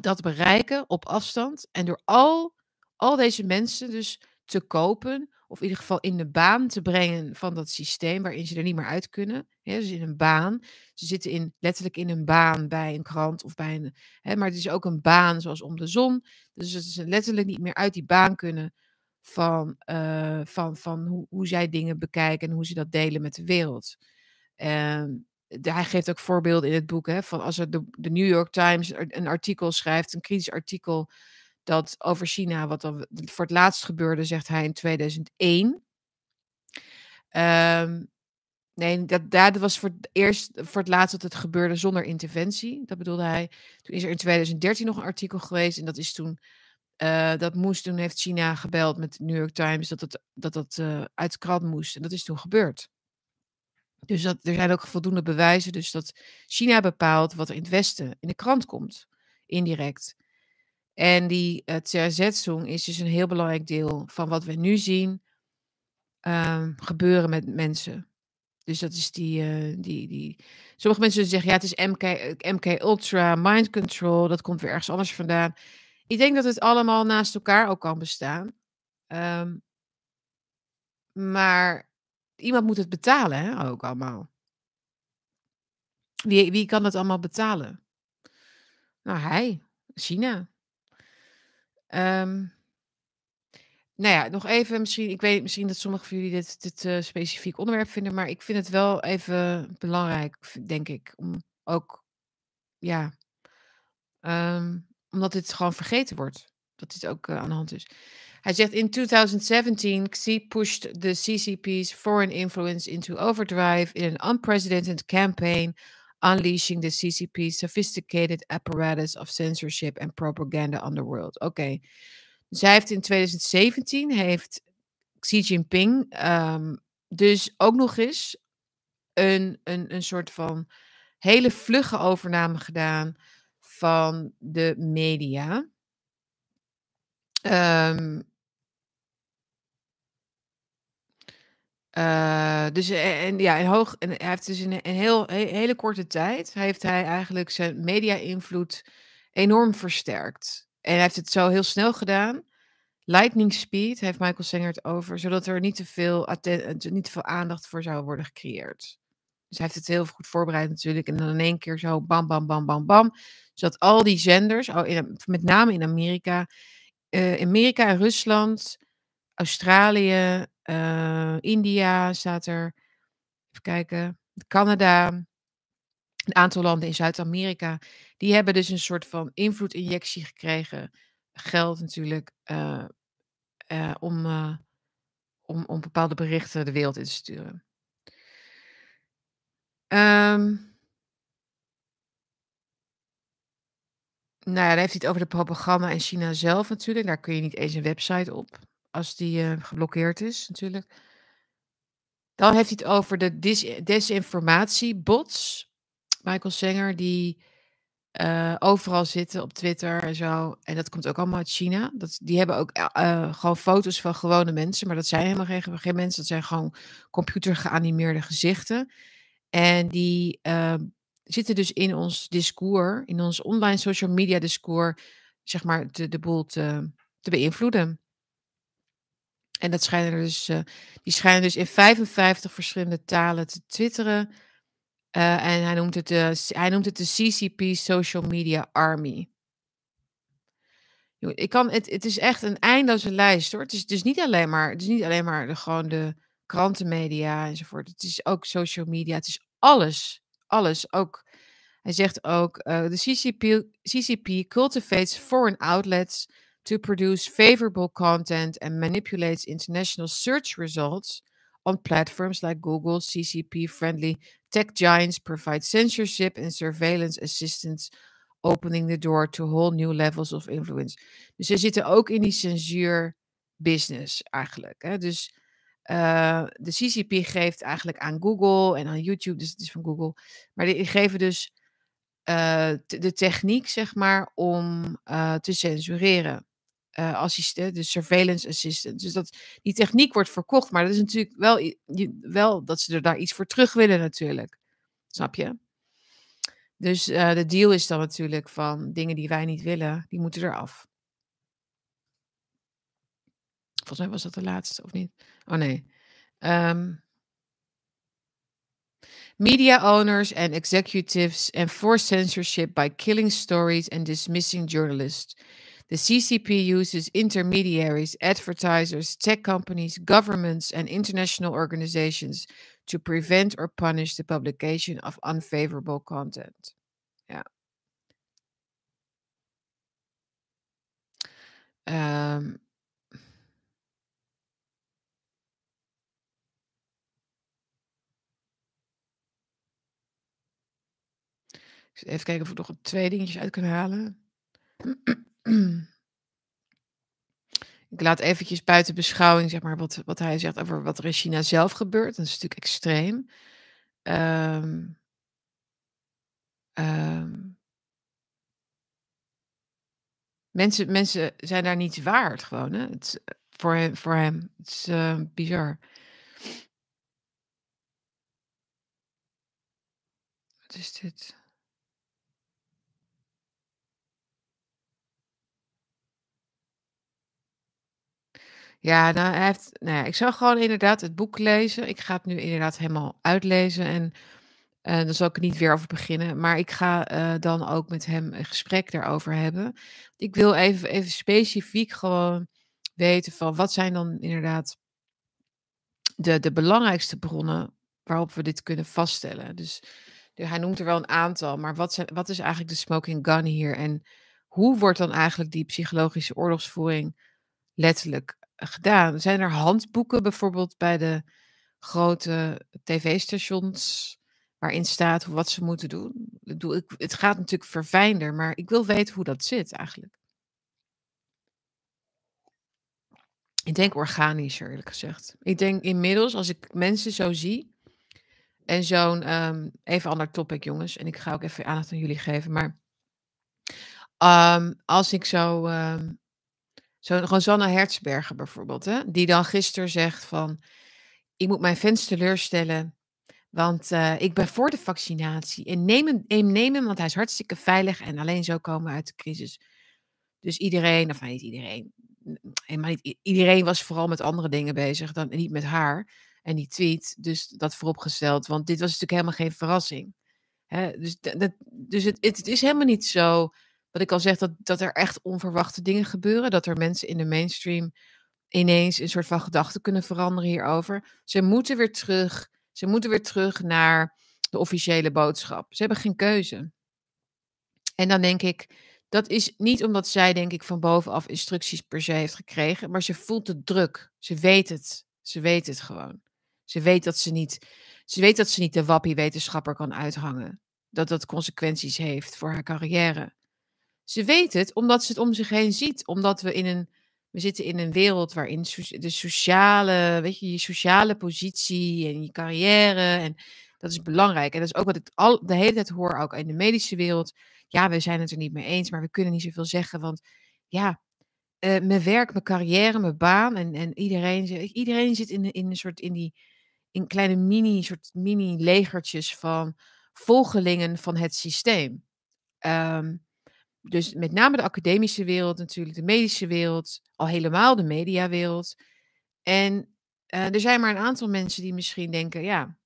dat bereiken op afstand en door al, al deze mensen dus te kopen. Of in ieder geval in de baan te brengen van dat systeem waarin ze er niet meer uit kunnen. Hè, dus in een baan. Ze zitten in, letterlijk in een baan bij een krant of bij een. Maar het is ook een baan zoals om de zon. Dus ze letterlijk niet meer uit die baan kunnen van, uh, van, van hoe, hoe zij dingen bekijken en hoe ze dat delen met de wereld. Ehm, hij geeft ook voorbeelden in het boek, hè, van als er de de New York Times een artikel schrijft, een kritisch artikel dat over China, wat dan voor het laatst gebeurde, zegt hij in 2001. Ehm, nee, dat dat was voor het eerst voor het laatst dat het gebeurde zonder interventie. Dat bedoelde hij. Toen is er in 2013 nog een artikel geweest en dat is toen eh, dat moest toen heeft China gebeld met de New York Times dat het dat dat, eh, uit de krant moest en dat is toen gebeurd. Dus dat er zijn ook voldoende bewijzen dus dat China bepaalt wat er in het Westen in de krant komt, indirect. En die, uh, is dus een heel belangrijk deel van wat we nu zien, ehm, gebeuren met mensen. Dus dat is die, eh, die die sommige mensen zeggen: "Ja, het is MK MK Ultra, mind control, dat komt weer ergens anders vandaan." Ik denk dat het allemaal naast elkaar ook kan bestaan. Ehm maar iemand moet het betalen, hè, ook allemaal. Wie wie kan dat allemaal betalen? Nou, hij, China. Ehm, nou ja, nog even misschien ik weet misschien dat sommigen van jullie dit dit, eh, specifiek onderwerp vinden, maar ik vind het wel even belangrijk, denk ik, om ook ja, ehm, omdat dit gewoon vergeten wordt, dat dit ook, eh, aan de hand is. Hij zegt: "In 2017, Xi pushed the CCP's foreign influence into overdrive in an unprecedented campaign, unleashing the CCP's sophisticated apparatus of censorship and propaganda on the world." Oké. Dus hij heeft in 2017 heeft Xi Jinping, ehm, dus ook nog eens een een een soort van hele vlugge overname gedaan van de media. Ehm Uh, dus e en ja, in hoog en hij heeft dus in een heel he hele korte tijd heeft hij eigenlijk zijn media-invloed enorm versterkt. En hij heeft het zo heel snel gedaan. Lightning speed heeft Michael Sanger het over, zodat er niet te veel niet te veel aandacht voor zou worden gecreëerd. Dus hij heeft het heel goed voorbereid natuurlijk en dan in één keer zo bam, bam, bam, bam, bam. Zodat al die zenders, met name in Amerika, uh, Amerika en Rusland, Australië, uh, India staat er. Even kijken. Canada. Een aantal landen in Zuid-Amerika. Die hebben dus een soort van invloedinjectie gekregen. Geld natuurlijk. Uh, uh, om, om, om bepaalde berichten de wereld in te sturen. Um, nou ja, dan heeft hij het over de propaganda in China zelf natuurlijk. Daar kun je niet eens een website op. Als die, uh, geblokkeerd is natuurlijk. Dan heeft hij het over de desinformatiebots. Michael Sanger die, uh, overal zitten op Twitter en zo. En dat komt ook allemaal uit China. Dat die hebben ook, uh, gewoon foto's van gewone mensen, maar dat zijn helemaal geen mensen. Dat zijn gewoon computergeanimeerde gezichten. En die, zitten dus in ons discours, in ons online social media discours, zeg maar, de de boel te te beïnvloeden. En dat schijnen dus, uh, die schijnen dus in 55 verschillende talen te twitteren. Uh, en hij noemt het de hij noemt het de CCP Social Media Army. ik kan het het is echt een eindeloze lijst, hoor. Het is dus niet alleen maar het is niet alleen maar de gewoon de krantenmedia enzovoort. Het is ook social media. Het is alles, alles. Ook hij zegt ook, uh, de CCP CCP cultivates foreign outlets to produce favorable content and manipulates international search results on platforms like Google, CCP friendly tech giants provide censorship and surveillance assistance, opening the door to whole new levels of influence. Dus ze zitten ook in die censuur business eigenlijk. Hè? Dus uh, de CCP geeft eigenlijk aan Google en aan YouTube, dus het is van Google, maar die geven dus uh, de techniek, zeg maar, om uh, te censureren uh, assistent, dus surveillance assistant. Dus dat die techniek wordt verkocht, maar dat is natuurlijk wel, wel dat ze er daar iets voor terug willen natuurlijk. Snap je? Dus uh, de deal is dan natuurlijk van dingen die wij niet willen, die moeten eraf. Volgens mij was dat de laatste, of niet? Oh nee. Um, Media owners and executives enforce censorship by killing stories and dismissing journalists. The CCP uses intermediaries, advertisers, tech companies, governments, and international organizations to prevent or punish the publication of unfavorable content. Ja. Ehm um, Even kijken of we nog 2 dingetjes uit kunnen halen. Ik laat eventjes buiten beschouwing, zeg maar, wat wat hij zegt over wat er in China zelf gebeurt. Dat is natuurlijk extreem. Ehm ehm mensen mensen zijn daar niets waard gewoon, hè. Het is voor hem voor hem. Het is, uh, bizar. Wat is dit? Ja, nou, heeft nou ik zou gewoon inderdaad het boek lezen. Ik ga het nu inderdaad helemaal uitlezen en, eh, daar zal ik er niet weer over beginnen. Maar ik ga, eh, dan ook met hem een gesprek daarover hebben. Ik wil even even specifiek gewoon weten van wat zijn dan inderdaad de de belangrijkste bronnen waarop we dit kunnen vaststellen. Dus hij noemt er wel een aantal, maar wat zijn wat is eigenlijk de smoking gun hier en hoe wordt dan eigenlijk die psychologische oorlogsvoering letterlijk gedaan? Zijn er handboeken bijvoorbeeld bij de grote tv-stations waarin staat wat ze moeten doen? Ik het gaat natuurlijk verfijnder, maar ik wil weten hoe dat zit eigenlijk. Ik denk organischer, eerlijk gezegd. Ik denk inmiddels, als ik mensen zo zie en zo'n, ehm even ander topic jongens en ik ga ook even aandacht aan jullie geven, maar ehm, als ik zo, ehm, zo Rosanna Hertzberger bijvoorbeeld, hè, die dan gisteren zegt van: "Ik moet mijn fans teleurstellen, want, eh, ik ben voor de vaccinatie en neem hem neem hem, want hij is hartstikke veilig en alleen zo komen we uit de crisis." Dus iedereen, of nou niet iedereen, helemaal niet i iedereen was vooral met andere dingen bezig dan niet met haar en die tweet, dus dat vooropgesteld, want dit was natuurlijk helemaal geen verrassing. Hè, dus dat dus het het is helemaal niet zo, wat ik al zeg, dat dat er echt onverwachte dingen gebeuren, dat er mensen in de mainstream ineens een soort van gedachten kunnen veranderen hierover. Ze moeten weer terug ze moeten weer terug naar de officiële boodschap. Ze hebben geen keuze. En dan denk ik, dat is niet omdat zij denk ik van bovenaf instructies per se heeft gekregen, maar ze voelt de druk. Ze weet het. Ze weet het gewoon. Ze weet dat ze niet ze weet dat ze niet de wappie-wetenschapper kan uithangen. Dat dat consequenties heeft voor haar carrière. Ze weet het omdat ze het om zich heen ziet, omdat we in een we zitten in een wereld waarin de sociale weet je, je sociale positie en je carrière en dat is belangrijk. En dat is ook wat ik al de hele tijd hoor, ook in de medische wereld. Ja, we zijn het er niet mee eens, maar we kunnen niet zoveel zeggen, want ja, eh, mijn werk, mijn carrière, mijn baan en en iedereen iedereen zit in in een soort in die in kleine mini soort mini-legertjes van volgelingen van het systeem. Ehm, dus met name de academische wereld natuurlijk, de medische wereld, al helemaal de mediawereld. En, eh, er zijn maar een aantal mensen die misschien denken: "Ja"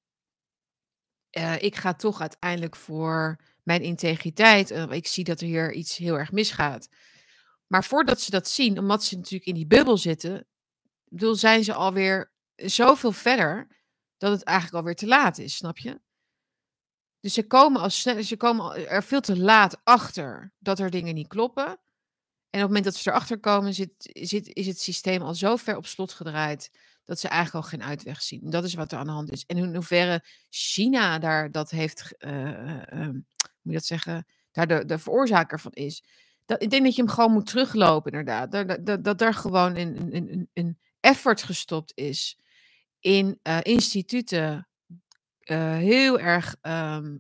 "eh, ik ga toch uiteindelijk voor mijn integriteit, eh, ik zie dat er hier iets heel erg misgaat." Maar voordat ze dat zien, omdat ze natuurlijk in die bubbel zitten, bedoel, zijn ze alweer zoveel verder dat het eigenlijk alweer te laat is, snap je? Dus ze komen al sne ze komen er veel te laat achter dat er dingen niet kloppen. En op het moment dat ze erachter komen, zit zit is het systeem al zo ver op slot gedraaid dat ze eigenlijk al geen uitweg zien. Dat is wat er aan de hand is. En in hoeverre China daar dat heeft g uh, ehm, moet je dat zeggen, daar de de veroorzaker van is. Dat ik denk dat je hem gewoon moet teruglopen inderdaad. Dat dat dat er gewoon een een een een effort gestopt is in, uh, instituten, uh, heel erg, ehm,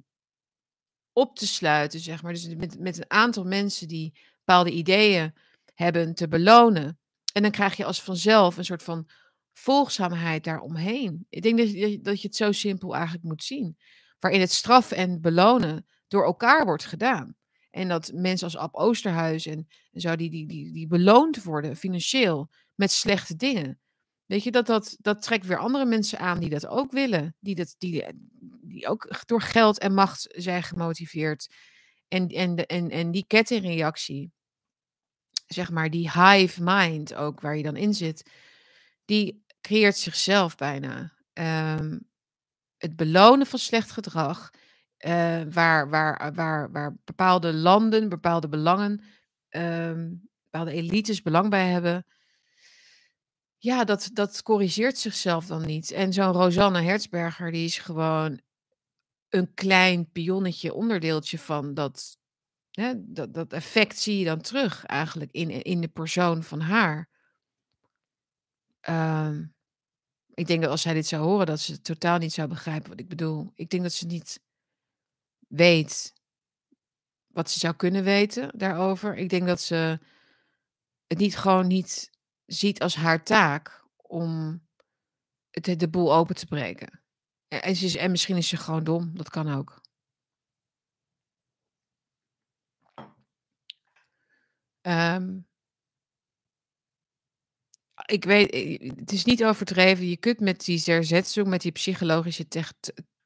op te sluiten, zeg maar. Dus met met een aantal mensen die bepaalde ideeën hebben te belonen. En dan krijg je als vanzelf een soort van volgzaamheid daaromheen. Ik denk dat je dat je het zo simpel eigenlijk moet zien. Waarin het straffen en belonen door elkaar wordt gedaan. En dat mensen als Ab Oosterhuis en zo die die die beloond worden financieel met slechte dingen. Weet je, dat dat dat trekt weer andere mensen aan die dat ook willen. Die dat die die ook door geld en macht zijn gemotiveerd. En en en en die kettingreactie, zeg maar, die hive mind ook waar je dan in zit, die creëert zichzelf bijna. Ehm, het belonen van slecht gedrag, eh, waar waar waar waar bepaalde landen, bepaalde belangen, ehm, bepaalde elites belang bij hebben ja, dat dat corrigeert zichzelf dan niet. En zo'n Rosanne Hertzberger, die is gewoon een klein pionnetje, onderdeeltje van dat hè, dat dat effect zie je dan terug eigenlijk in in de persoon van haar. Ehm, ik denk dat als zij dit zou horen, dat ze totaal niet zou begrijpen wat ik bedoel. Ik denk dat ze niet weet wat ze zou kunnen weten daarover. Ik denk dat ze het niet gewoon niet ziet als haar taak om het de boel open te breken. En ze is en misschien is ze gewoon dom, dat kan ook. Ehm ik weet het is niet overdreven. Je kunt met die Zerzetsu, met die psychologische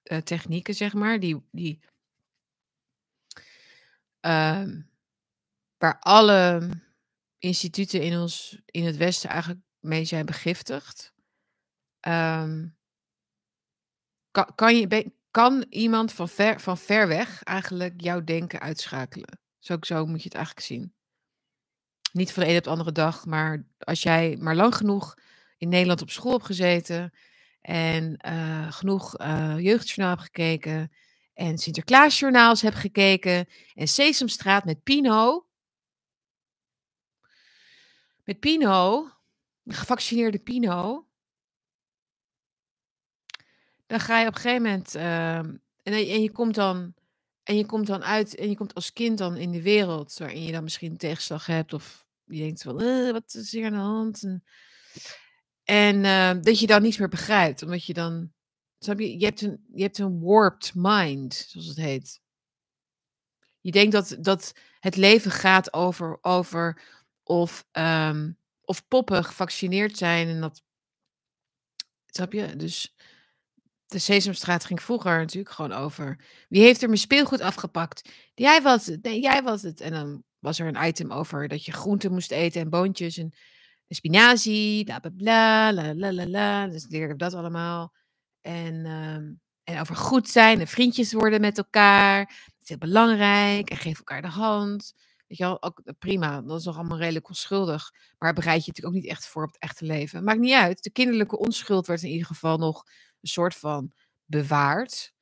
eh, technieken, zeg maar, die die ehm, waar alle instituten in ons in het Westen eigenlijk mee zijn begiftigd. Ehm ka kan je kan iemand van ver van ver weg eigenlijk jouw denken uitschakelen. Zo zo moet je het eigenlijk zien. Niet van de een op de andere dag, maar als jij maar lang genoeg in Nederland op school hebt gezeten en, eh, genoeg, eh, Jeugdjournaal hebt gekeken en Sinterklaasjournaals hebt gekeken en Sesamstraat met Pino met Pino, gevaccineerde Pino dan ga je op een gegeven moment, ehm, en en je komt dan en je komt dan uit en je komt als kind dan in de wereld waarin je dan misschien tegenslag hebt of je denkt van: "Uh, wat is hier aan de hand?" En eh, dat je dan niets meer begrijpt, omdat je dan je? Je hebt een je hebt een warped mind, zoals het heet. Je denkt dat dat het leven gaat over over of, ehm, of poppen gevaccineerd zijn en dat snap je? Dus de Sesamstraat ging vroeger natuurlijk gewoon over: "Wie heeft er mijn speelgoed afgepakt? Jij was het. Jij was het." En dan was er een item over dat je groenten moest eten en boontjes en spinazie, bla bla bla, la la la. Dus leerden we dat allemaal. En, ehm, en over goed zijn en vriendjes worden met elkaar. Dat is heel belangrijk en geef elkaar de hand. Weet je wel, ook prima, dat is nog allemaal redelijk onschuldig. Maar bereid je natuurlijk ook niet echt voor op het echte leven. Maakt niet uit. De kinderlijke onschuld werd in ieder geval nog een soort van bewaard.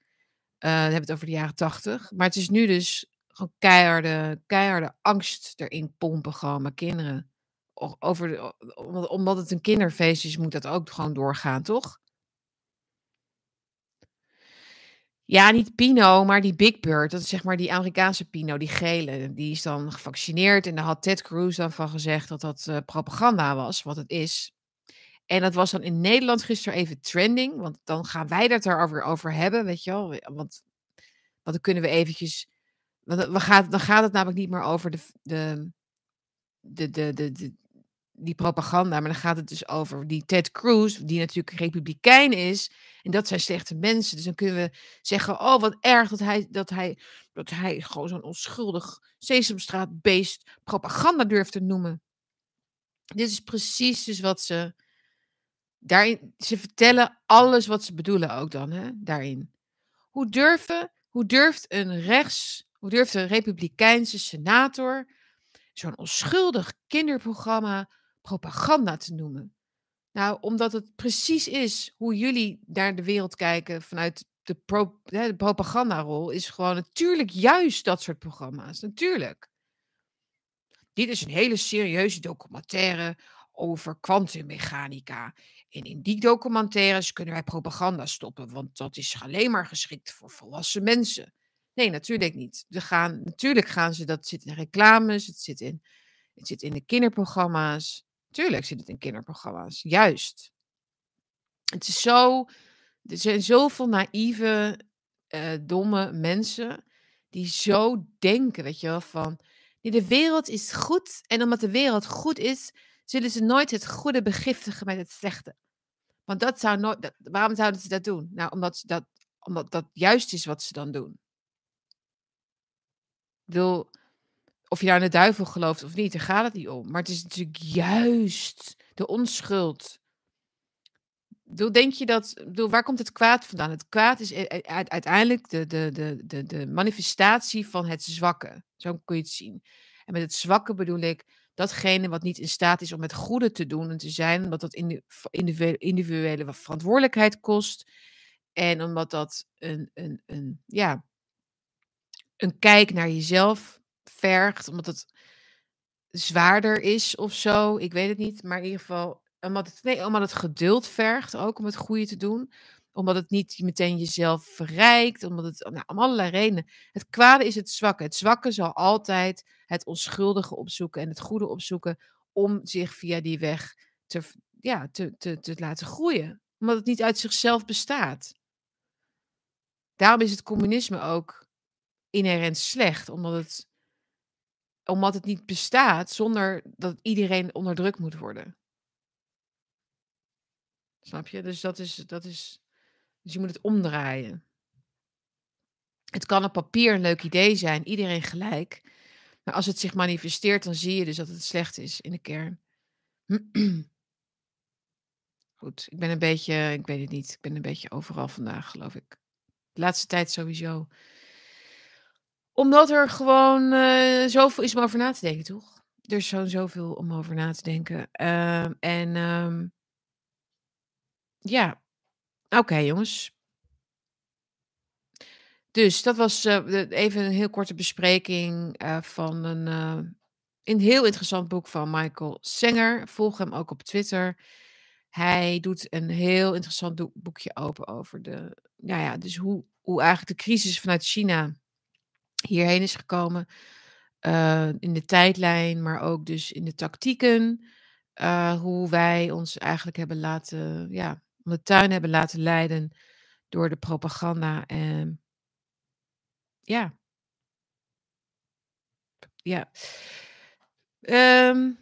Eh, dan hebben we het over de jaren 80. Maar het is nu dus gewoon keiharde keiharde angst erin pompen gewoon met kinderen. Over omdat het een kinderfeest is, moet dat ook gewoon doorgaan, toch? Ja, niet Pino, maar die Big Bird. Dat is zeg maar die Amerikaanse Pino, die gele. Die is dan gevaccineerd en daar had Ted Cruz dan van gezegd dat dat, eh, propaganda was, wat het is. En dat was dan in Nederland gisteren even trending, want dan gaan wij het daarover over hebben, weet je wel? want want dan kunnen we eventjes want gaat dan gaat het namelijk niet meer over de de de de de die propaganda, maar dan gaat het dus over die Ted Cruz, die natuurlijk republikein is en dat zijn slechte mensen. Dus dan kunnen we zeggen: "Oh, wat erg dat hij dat hij dat hij gewoon zo'n onschuldig Sesamstraatbeest propaganda durft te noemen." Dit is precies dus wat ze daarin ze vertellen alles wat ze bedoelen ook dan, hè, daarin. Hoe durven hoe durft een rechts hoe durft een republikeinse senator zo'n onschuldig kinderprogramma propaganda te noemen? Nou, omdat het precies is hoe jullie naar de wereld kijken vanuit de pro de propagandarol is gewoon natuurlijk juist dat soort programma's, natuurlijk. Dit is een hele serieuze documentaire over kwantummechanica. En in die documentaires kunnen wij propaganda stoppen, want dat is alleen maar geschikt voor volwassen mensen. Nee, natuurlijk niet. We gaan natuurlijk gaan ze dat zit in reclames, het zit in het zit in de kinderprogramma's. Tuurlijk zit het in kinderprogramma's, juist. Het is zo er zijn zoveel naïeve, eh, domme mensen die zo denken, weet je wel, van: "Nee, de wereld is goed en omdat de wereld goed is, zullen ze nooit het goede begiftigen met het slechte." Want dat zou nooit waarom zouden ze dat doen? Nou, omdat dat omdat dat juist is wat ze dan doen. Bedoel, of je nou in de duivel gelooft of niet, daar gaat het niet om. Maar het is natuurlijk juist de onschuld bedoel, denk je dat bedoel, waar komt het kwaad vandaan? Het kwaad is uiteindelijk de de de de de manifestatie van het zwakke. Zo kun je het zien. En met het zwakke bedoel ik datgene wat niet in staat is om het goede te doen en te zijn, omdat dat indi individuele individuele verantwoordelijkheid kost en omdat dat een een een ja een kijk naar jezelf vergt, omdat het zwaarder is of zo. Ik weet het niet, maar in ieder geval omdat het nee, omdat het geduld vergt ook om het goede te doen. Omdat het niet meteen jezelf verrijkt, omdat het nou, om allerlei redenen. Het kwade is het zwakke. Het zwakke zal altijd het onschuldige opzoeken en het goede opzoeken om zich via die weg te ja, te te te laten groeien. Omdat het niet uit zichzelf bestaat. Daarom is het communisme ook inherent slecht, omdat het omdat het niet bestaat zonder dat iedereen onderdrukt moet worden. Snap je? Dus dat is dat is dus je moet het omdraaien. Het kan op papier een leuk idee zijn, iedereen gelijk. Maar als het zich manifesteert, dan zie je dus dat het slecht is in de kern. Goed, ik ben een beetje, ik weet het niet, ik ben een beetje overal vandaag, geloof ik. De laatste tijd sowieso. Omdat er gewoon uh, zoveel is om over na te denken, toch? Er is zo zoveel om over na te denken. Uh, en um, ja, oké jongens. Dus dat was uh, even een heel korte bespreking uh, van een, een heel interessant boek van Michael Sanger. Volg hem ook op Twitter. Hij doet een heel interessant boekje open over de, nou ja, dus hoe, hoe eigenlijk de crisis vanuit China hierheen is gekomen. in de tijdlijn, maar ook dus in de tactieken. hoe wij ons eigenlijk hebben laten, ja, de tuin hebben laten leiden door de propaganda. En ja. Ja. Um,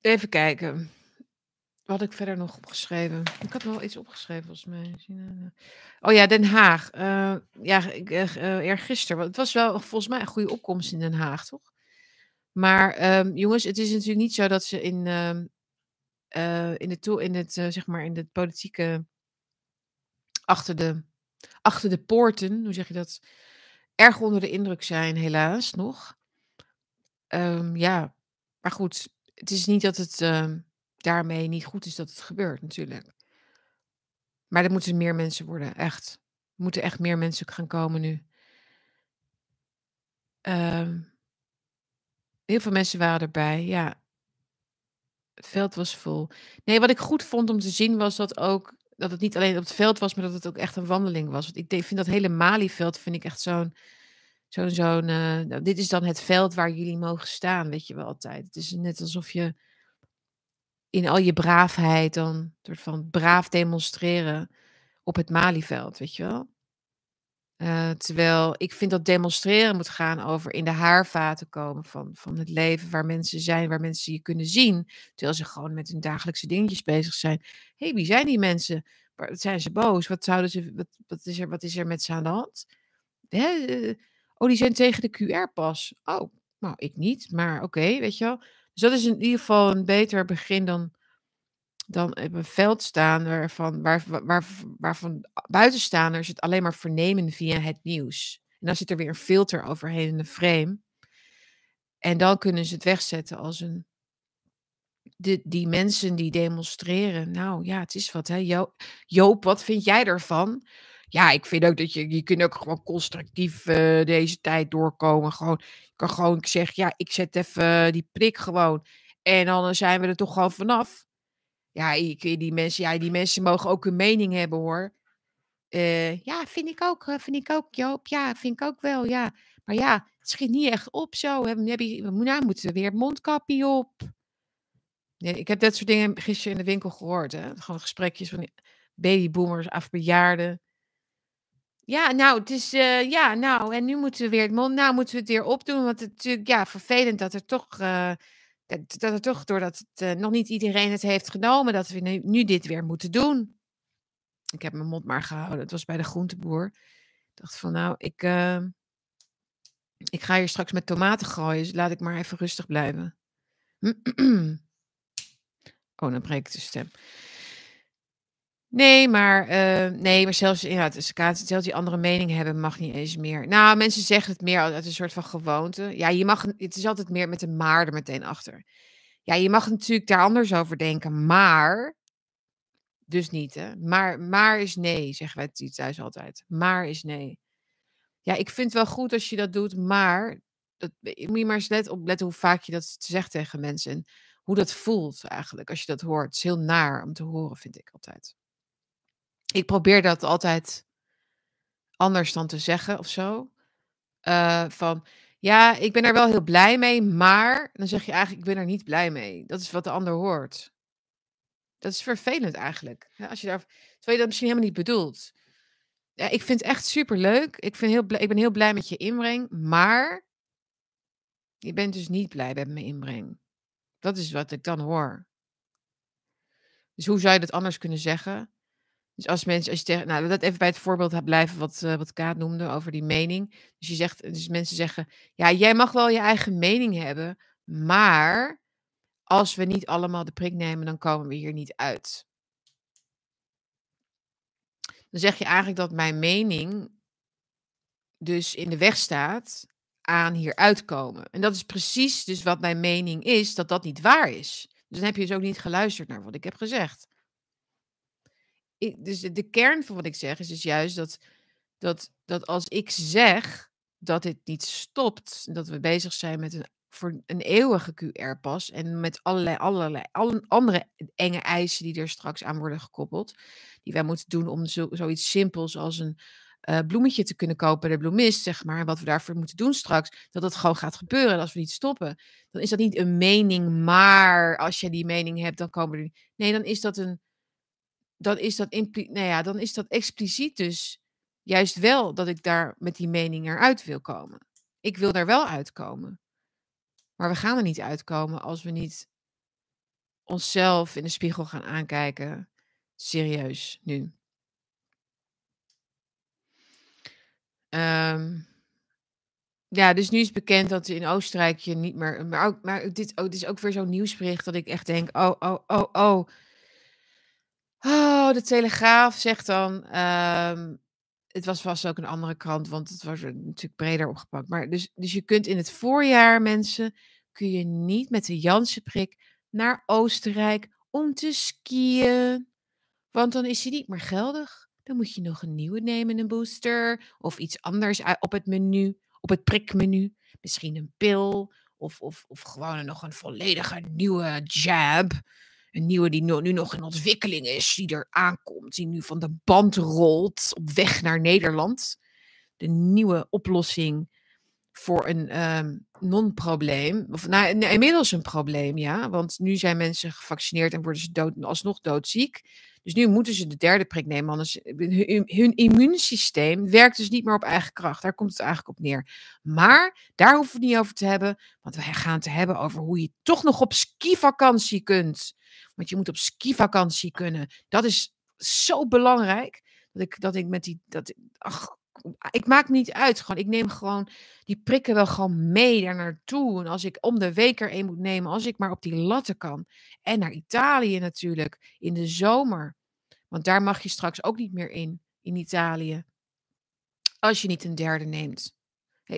even kijken. Had ik verder nog opgeschreven? Ik had wel iets opgeschreven volgens mij. Oh ja, Den Haag. Uh, ja, ik, uh, eergisteren. Het was wel volgens mij een goede opkomst in Den Haag, toch? Maar um, jongens, het is natuurlijk niet zo dat ze in, uh, in, het, in, het, zeg maar in het politieke. achter de, achter de poorten, hoe zeg je dat? Erg onder de indruk zijn, helaas nog. Um, ja, maar goed, het is niet dat het daarmee niet goed is dat het gebeurt, natuurlijk. Maar er moeten meer mensen worden, echt. Er moeten echt meer mensen gaan komen nu. Um, heel veel mensen waren erbij, ja. Het veld was vol. Nee, wat ik goed vond om te zien was dat ook dat het niet alleen op het veld was, maar dat het ook echt een wandeling was. Want ik vind dat hele Malieveld vind ik echt zo'n zo'n zo'n uh, nou, dit is dan het veld waar jullie mogen staan, weet je wel altijd. Het is net alsof je in al je braafheid dan soort van braaf demonstreren op het Malieveld, weet je wel? Uh, terwijl ik vind dat demonstreren moet gaan over in de haarvaten komen van, van het leven waar mensen zijn, waar mensen je kunnen zien. Terwijl ze gewoon met hun dagelijkse dingetjes bezig zijn. Hé, hey, wie zijn die mensen? Waar, zijn ze boos? Wat, zouden ze, wat, wat, is er, wat is er met ze aan de hand? Eh, oh, die zijn tegen de QR-pas. Oh, nou, ik niet, maar oké, weet je wel. Dus dat is in ieder geval een beter begin dan dan op een veld staan waarvan, waar, waar, waarvan buitenstaanders het alleen maar vernemen via het nieuws. En dan zit er weer een filter overheen in de frame. En dan kunnen ze het wegzetten als een. De, die mensen die demonstreren. Nou ja, het is wat hè. Jo Joop, wat vind jij ervan? Ja, ik vind ook dat je. Je kunt ook gewoon constructief uh, deze tijd doorkomen. Gewoon, je kan gewoon zeggen, ja, ik zet even die prik gewoon. En dan zijn we er toch gewoon vanaf. Ja, ik, die, mensen, ja, die mensen mogen ook een mening hebben hoor. Ja, vind ik ook, eh, vind ik ook, Joop. Ja, vind ik ook wel, ja. Maar ja, het schiet niet echt op zo. Heb, nou moeten we weer mondkapje op. Nee, ik heb dat soort dingen gisteren in de winkel gehoord. Hè? Gewoon gesprekjes van babyboomers, afbejaarden. Ja, nou, het is, uh, ja, nou, en nu moeten we weer het nou moeten we het weer opdoen. Want het is natuurlijk, ja, vervelend dat er toch dat, dat het toch, doordat het, uh, nog niet iedereen het heeft genomen, dat we nu, dit weer moeten doen. Ik heb mijn mond maar gehouden. Het was bij de groenteboer. Ik dacht van, nou, ik, ik ga hier straks met tomaten gooien, dus laat ik maar even rustig blijven. oh, dan breek ik de stem. Nee, maar, eh, nee, maar zelfs inderdaad, dus zelfs die andere mening hebben mag niet eens meer. Nou, mensen zeggen het meer uit een soort van gewoonte. Ja, je mag het is altijd meer met een maar er meteen achter. Ja, je mag natuurlijk daar anders over denken, maar dus niet, hè. Maar maar is nee, zeggen wij thuis altijd. Maar is nee. Ja, ik vind het wel goed als je dat doet, maar dat moet je maar eens let opletten hoe vaak je dat zegt tegen mensen en hoe dat voelt eigenlijk als je dat hoort. Het is heel naar om te horen, vind ik altijd. Ik probeer dat altijd anders dan te zeggen of zo. Eh, van, ja, ik ben er wel heel blij mee, maar dan zeg je eigenlijk, ik ben er niet blij mee. Dat is wat de ander hoort. Dat is vervelend eigenlijk. Als je daar, terwijl je dat misschien helemaal niet bedoelt. Ja, ik vind het echt superleuk. Ik, vind heel ik ben heel blij met je inbreng, maar je bent dus niet blij met mijn inbreng. Dat is wat ik dan hoor. Dus hoe zou je dat anders kunnen zeggen? Dus als mensen, als je tegen, nou, dat even bij het voorbeeld blijven wat, uh, wat Kaat noemde over die mening. Dus je zegt, dus mensen zeggen, ja, jij mag wel je eigen mening hebben, maar als we niet allemaal de prik nemen, dan komen we hier niet uit. Dan zeg je eigenlijk dat mijn mening dus in de weg staat aan hier uitkomen. En dat is precies dus wat mijn mening is, dat dat niet waar is. Dus dan heb je dus ook niet geluisterd naar wat ik heb gezegd dus de kern van wat ik zeg is dus juist dat, dat, dat als ik zeg dat dit niet stopt, dat we bezig zijn met een, voor een eeuwige QR-pas en met allerlei, allerlei alle andere enge eisen die er straks aan worden gekoppeld, die wij moeten doen om zo, zoiets simpels als een uh, bloemetje te kunnen kopen de bloemist, zeg maar, wat we daarvoor moeten doen straks, dat dat gewoon gaat gebeuren. En als we niet stoppen, dan is dat niet een mening, maar als je die mening hebt, dan komen er. Nee, dan is dat een dan is dat, nou ja, dan is dat expliciet dus juist wel dat ik daar met die mening eruit wil komen. Ik wil daar wel uitkomen. Maar we gaan er niet uitkomen als we niet onszelf in de spiegel gaan aankijken. Serieus, nu. Um, ja, dus nu is bekend dat in Oostenrijk je niet meer. Maar, ook, maar dit, oh, dit is ook weer zo'n nieuwsbericht dat ik echt denk: oh, oh, oh, oh. Oh, de Telegraaf zegt dan, ehm, het was vast ook een andere krant, want het was natuurlijk breder opgepakt. Maar dus, dus je kunt in het voorjaar, mensen, kun je niet met de Jansenprik naar Oostenrijk om te skiën. Want dan is die niet meer geldig. Dan moet je nog een nieuwe nemen, een booster. Of iets anders op het menu, op het prikmenu. Misschien een pil. Of, of, of gewoon nog een volledige nieuwe jab een nieuwe die nu nog in ontwikkeling is, die er aankomt, die nu van de band rolt op weg naar Nederland. De nieuwe oplossing voor een um, non-probleem. Of nou, inmiddels een probleem, ja. Want nu zijn mensen gevaccineerd en worden ze dood, alsnog doodziek. Dus nu moeten ze de derde prik nemen, anders hun, hun immuunsysteem werkt dus niet meer op eigen kracht. Daar komt het eigenlijk op neer. Maar daar hoeven we het niet over te hebben, want wij gaan het hebben over hoe je toch nog op skivakantie kunt. Want je moet op skivakantie kunnen. Dat is zo belangrijk. Dat ik, dat ik met die. Dat, ach, ik maak me niet uit. Gewoon, ik neem gewoon die prikken wel gewoon mee daar naartoe. En als ik om de week er een moet nemen, als ik maar op die latten kan. En naar Italië natuurlijk, in de zomer. Want daar mag je straks ook niet meer in, in Italië. Als je niet een derde neemt.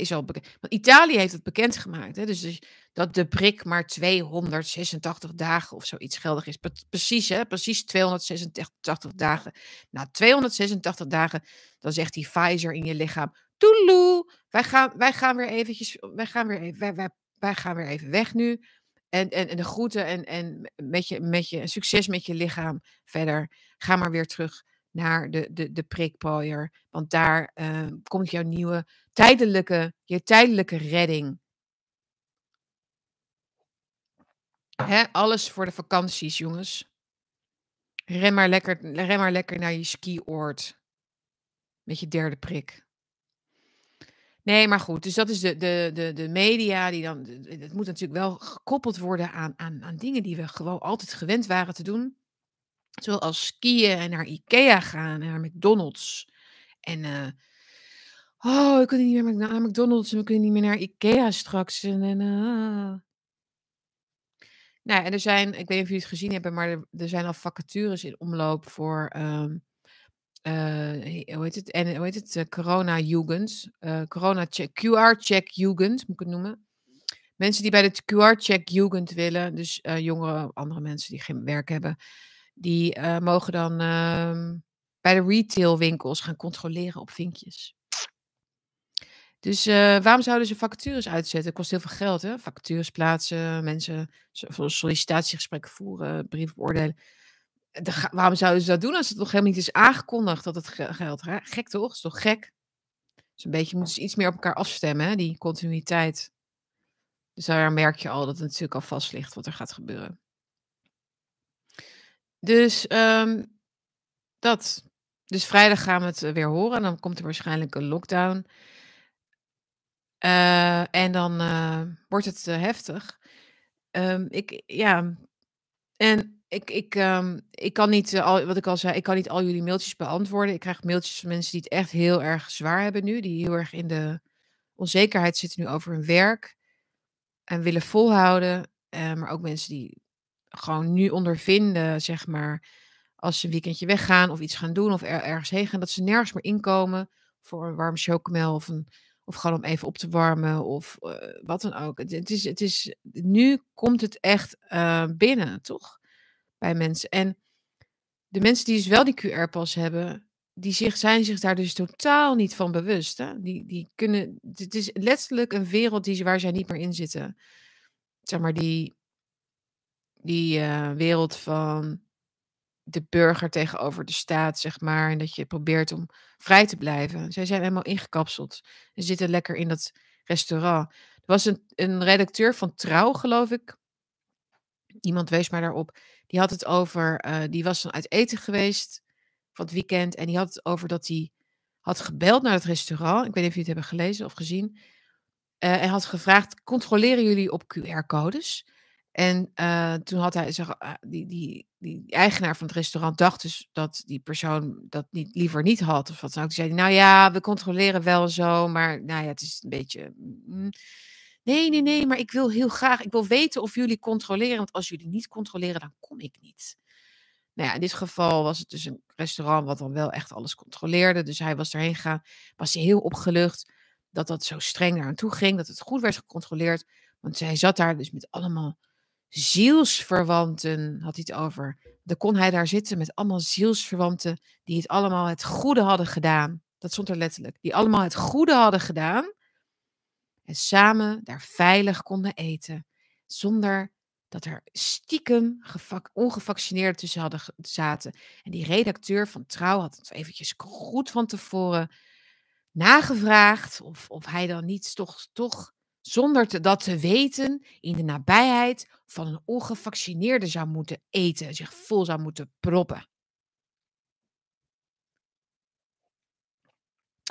Is al bekend. Want Italië heeft het bekendgemaakt. Hè? Dus, dus dat de prik maar 286 dagen of zoiets geldig is. Precies, hè? Precies 286 dagen. Na 286 dagen, dan zegt die Pfizer in je lichaam: Toeloe, wij gaan, wij gaan weer eventjes, wij gaan weer even, wij, wij, wij gaan weer even weg nu. En, en, en de groeten en, en met, je, met je succes met je lichaam verder. Ga maar weer terug naar de, de, de prikpooier. Want daar uh, komt jouw nieuwe tijdelijke, je tijdelijke redding. Hè, alles voor de vakanties, jongens. Ren maar lekker, ren maar lekker naar je skioord. Met je derde prik. Nee, maar goed. Dus dat is de, de, de, de media die dan. Het moet natuurlijk wel gekoppeld worden aan, aan, aan dingen die we gewoon altijd gewend waren te doen. Zoals skiën en naar Ikea gaan en naar McDonald's. En uh, oh, we kunnen niet meer naar McDonald's en we kunnen niet meer naar Ikea straks. En, en uh, Nou en er zijn ik weet niet of jullie het gezien hebben, maar er er zijn al vacatures in omloop voor, ehm, eh, hoe heet het? En hoe heet het? Eh, Corona-Jugend, eh, Corona-check QR-check-Jugend moet ik het noemen. Mensen die bij de QR-check-Jugend willen, dus, eh, jongeren, andere mensen die geen werk hebben, die, eh, mogen dan, ehm, bij de retailwinkels gaan controleren op vinkjes. Dus, eh, waarom zouden ze vacatures uitzetten? Kost heel veel geld, hè? Vacatures plaatsen, mensen so sollicitatiegesprekken voeren, brieven beoordelen. Waarom zouden ze dat doen als het nog helemaal niet is aangekondigd dat het ge geldt? Gek toch? Is toch gek? Dus een beetje moeten ze iets meer op elkaar afstemmen, hè, die continuïteit. Dus daar merk je al dat het natuurlijk al vast ligt wat er gaat gebeuren. Dus, ehm, dat. Dus vrijdag gaan we het, eh, weer horen en dan komt er waarschijnlijk een lockdown. Eh, en dan, eh, wordt het, heftig. Ehm, ik ja, en ik ik, ehm, ik kan niet, al wat ik al zei, ik kan niet al jullie mailtjes beantwoorden. Ik krijg mailtjes van mensen die het echt heel erg zwaar hebben nu, die heel erg in de onzekerheid zitten nu over hun werk en willen volhouden. Maar ook mensen die gewoon nu ondervinden, zeg maar, als ze een weekendje weggaan of iets gaan doen of er ergens heen gaan, dat ze nergens meer inkomen voor een warme chocomel of een of gewoon om even op te warmen of, eh, wat dan ook. Het is het is nu komt het echt, eh, binnen, toch? Bij mensen. En de mensen die dus wel die QR-pas hebben, die zich zijn zich daar dus totaal niet van bewust, hè. Die die kunnen het is letterlijk een wereld die waar zij niet meer in zitten. Zeg maar die die, eh, wereld van de burger tegenover de staat, zeg maar, en dat je probeert om vrij te blijven. Zij zijn helemaal ingekapseld en zitten lekker in dat restaurant. Er was een een redacteur van Trouw, geloof ik. Iemand wees mij daarop. Die had het over, eh, die was dan uit eten geweest van het weekend en die had het over dat hij had gebeld naar het restaurant. Ik weet niet of jullie het hebben gelezen of gezien. Eh, en had gevraagd: "Controleren jullie op QR-codes?" En, eh, toen had hij ah, die die die eigenaar van het restaurant dacht dus dat die persoon dat niet liever niet had of wat dan ook. Zei hij: "Nou ja, we controleren wel zo, maar nou ja, het is een beetje, mm, nee, nee, nee, maar ik wil heel graag ik wil weten of jullie controleren, want als jullie niet controleren, dan kom ik niet." Nou ja, in dit geval was het dus een restaurant wat dan wel echt alles controleerde. Dus hij was erheen gegaan, was heel opgelucht dat dat zo streng naar toe ging, dat het goed werd gecontroleerd. Want hij zat daar dus met allemaal zielsverwanten, had hij het over. Dan kon hij daar zitten met allemaal zielsverwanten die het allemaal het goede hadden gedaan. Dat stond er letterlijk. Die allemaal het goede hadden gedaan en samen daar veilig konden eten, zonder dat er stiekem gevac ongevaccineerden tussen hadden zaten. En die redacteur van Trouw had het eventjes goed van tevoren nagevraagd of of hij dan niet toch toch zonder te dat te weten in de nabijheid van een ongevaccineerde zou moeten eten, zich vol zou moeten proppen.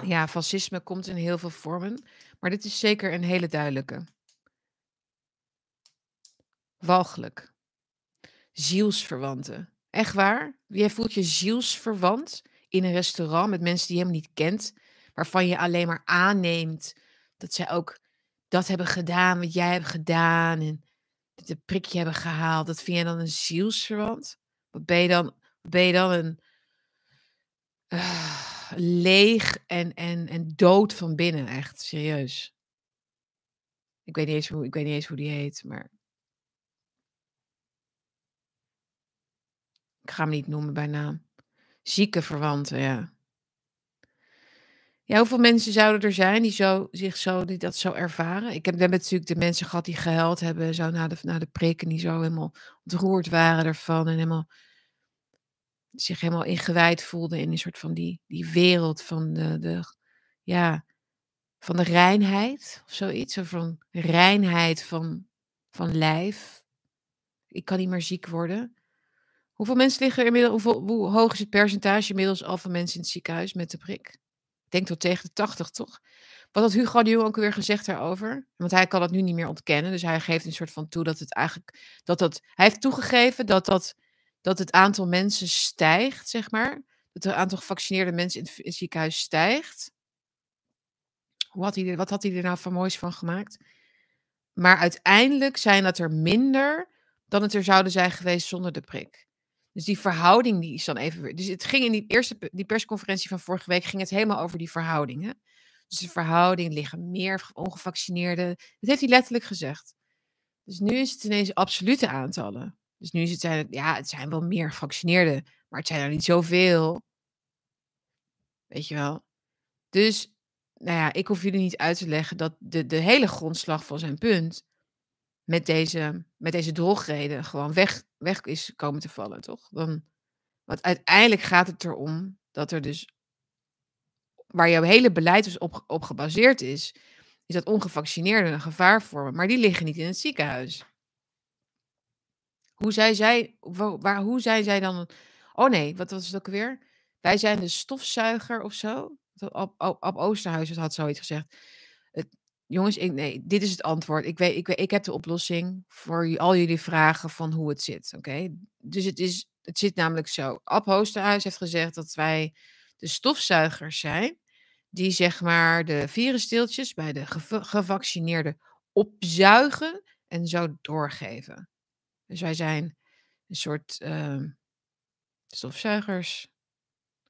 Ja, fascisme komt in heel veel vormen, maar dit is zeker een hele duidelijke. Walgelijk. Zielsverwanten. Echt waar? Jij voelt je zielsverwant in een restaurant met mensen die je helemaal niet kent, waarvan je alleen maar aanneemt dat zij ook dat hebben gedaan wat jij hebt gedaan en een prikje hebben gehaald. Dat vind jij dan een zielsverwant? Wat ben je dan ben je dan een leeg en en en dood van binnen, echt, serieus. Ik weet niet eens hoe ik weet niet eens hoe die heet, maar Ik ga hem niet noemen bij naam. Zieke verwanten, ja. Ja, hoeveel mensen zouden er zijn die zo zich zo die dat zo ervaren? Ik heb natuurlijk de mensen gehad die gehuild hebben zo na de na de preek en die zo helemaal ontroerd waren ervan en helemaal zich helemaal ingewijd voelden in een soort van die die wereld van de de ja, van de reinheid of zoiets. Of van reinheid van van lijf. Ik kan niet meer ziek worden. Hoeveel mensen liggen er inmiddel hoeveel hoe hoog is het percentage inmiddels al van mensen in het ziekenhuis met de prik? Denk tot tegen de 80, toch? Wat had Hugo de Jonge ook weer gezegd daarover? Want hij kan het nu niet meer ontkennen, dus hij geeft een soort van toe dat het eigenlijk dat dat hij heeft toegegeven dat dat dat het aantal mensen stijgt, zeg maar. Dat het aantal gevaccineerde mensen in het ziekenhuis stijgt. Hoe hij wat had hij er nou van moois van gemaakt? Maar uiteindelijk zijn dat er minder dan het er zouden zijn geweest zonder de prik. Dus die verhouding die is dan even. Dus het ging in die eerste die persconferentie van vorige week ging het helemaal over die verhoudingen. Dus de verhouding liggen meer ongevaccineerden. Dat heeft hij letterlijk gezegd. Dus nu is het ineens absolute aantallen. Dus nu is het zijn, ja, het zijn wel meer gevaccineerden, maar het zijn er niet zoveel. Weet je wel. Dus, nou ja, ik hoef jullie niet uit te leggen dat de, de hele grondslag van zijn punt met deze, met deze drogreden gewoon weg, weg is komen te vallen, toch? Dan, want uiteindelijk gaat het erom dat er dus, waar jouw hele beleid dus op, op gebaseerd is, is dat ongevaccineerden een gevaar vormen, maar die liggen niet in het ziekenhuis. Hoe zei zij, wa- waar, hoe zei zij dan, oh nee, wat was het ook weer? Wij zijn de stofzuiger of zo. Ab, Ab, Ab Oosterhuis had zoiets gezegd. Jongens, ik, nee, dit is het antwoord. Ik, weet, ik, weet, ik heb de oplossing voor al jullie vragen van hoe het zit. Oké, Dus het, is, het zit namelijk zo. Ab Oosterhuis heeft gezegd dat wij de stofzuigers zijn. Die zeg maar de virusdeeltjes bij de geva- gevaccineerden opzuigen en zo doorgeven. Dus wij zijn een soort ehm, stofzuigers.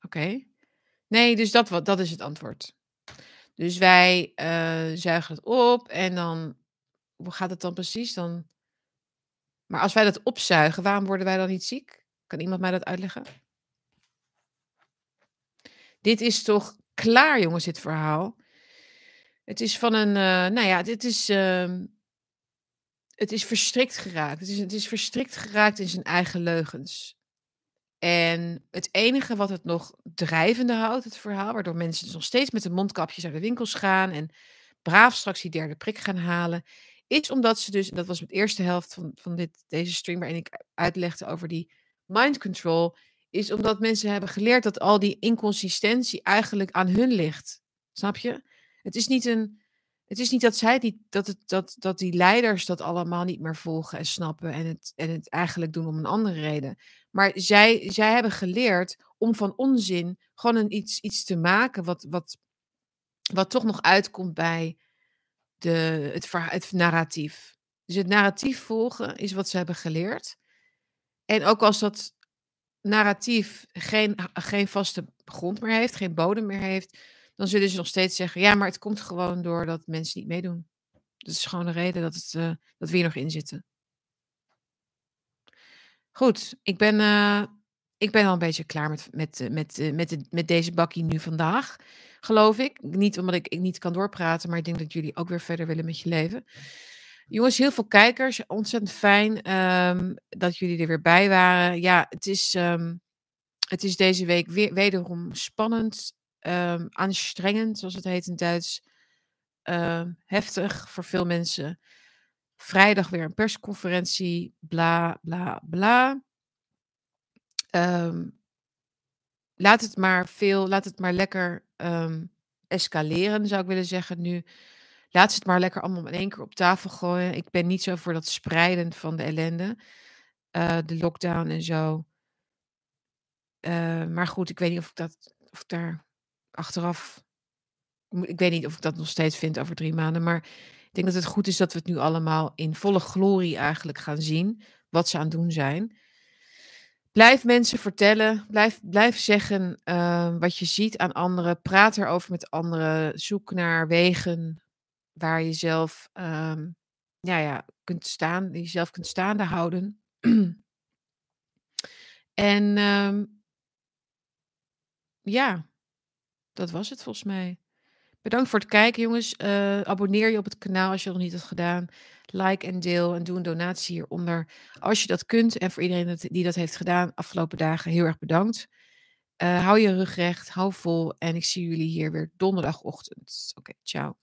Oké. Nee, dus dat, dat is het antwoord. Dus wij eh, zuigen het op en dan, hoe gaat het dan precies? Dan, maar als wij dat opzuigen, waarom worden wij dan niet ziek? Kan iemand mij dat uitleggen? Dit is toch klaar, jongens, dit verhaal. Het is van een, eh, nou ja, dit is, ehm, het is verstrikt geraakt. Het is, het is verstrikt geraakt in zijn eigen leugens. En het enige wat het nog drijvende houdt, het verhaal, waardoor mensen dus nog steeds met de mondkapjes naar de winkels gaan en braaf straks die derde prik gaan halen, is omdat ze dus, dat was de eerste helft van, van dit, deze stream waarin ik uitlegde over die mind control, is omdat mensen hebben geleerd dat al die inconsistentie eigenlijk aan hun ligt. Snap je? Het is niet een. Het is niet dat zij die, dat, het, dat, dat die leiders dat allemaal niet meer volgen en snappen en het, en het eigenlijk doen om een andere reden. Maar zij, zij hebben geleerd om van onzin gewoon een iets, iets te maken wat, wat, wat toch nog uitkomt bij de, het, het narratief. Dus het narratief volgen is wat ze hebben geleerd. En ook als dat narratief geen, geen vaste grond meer heeft, geen bodem meer heeft, dan zullen ze nog steeds zeggen: ja, maar het komt gewoon door dat mensen niet meedoen. Dat is gewoon de reden dat, het, eh, dat we hier nog in zitten. Goed, ik ben, eh, ik ben al een beetje klaar met, met, eh, met, eh, met, met deze bakkie nu vandaag, geloof ik. Niet omdat ik, ik niet kan doorpraten, maar ik denk dat jullie ook weer verder willen met je leven. Jongens, heel veel kijkers. Ontzettend fijn ehm, dat jullie er weer bij waren. Ja, het is, ehm, het is deze week weer, wederom spannend, ehm anstrengend, zoals het heet in Duits. Heftig voor veel mensen. Vrijdag weer een persconferentie, bla bla bla. Ehm, laat het maar veel, laat het maar lekker ehm, escaleren, zou ik willen zeggen nu. Laat ze het maar lekker allemaal in één keer op tafel gooien. Ik ben niet zo voor dat spreiden van de ellende. eh, de lockdown en zo. Eh, maar goed, ik weet niet of ik dat, of ik daar achteraf, ik weet niet of ik dat nog steeds vind over drie maanden. Maar denk dat het goed is dat we het nu allemaal in volle glorie eigenlijk gaan zien. Wat ze aan het doen zijn. Blijf mensen vertellen. Blijf, blijf zeggen eh, wat je ziet aan anderen. Praat erover met anderen. Zoek naar wegen waar je zelf ehm, ja, ja, kunt staan, die jezelf kunt staande houden. en ehm, ja, dat was het volgens mij. Bedankt voor het kijken, jongens. Eh, abonneer je op het kanaal als je dat nog niet hebt gedaan. Like en deel en doe een donatie hieronder. Als je dat kunt. En voor iedereen die dat heeft gedaan afgelopen dagen, heel erg bedankt. Eh, hou je rug recht, hou vol. En ik zie jullie hier weer donderdagochtend. Oké, ciao.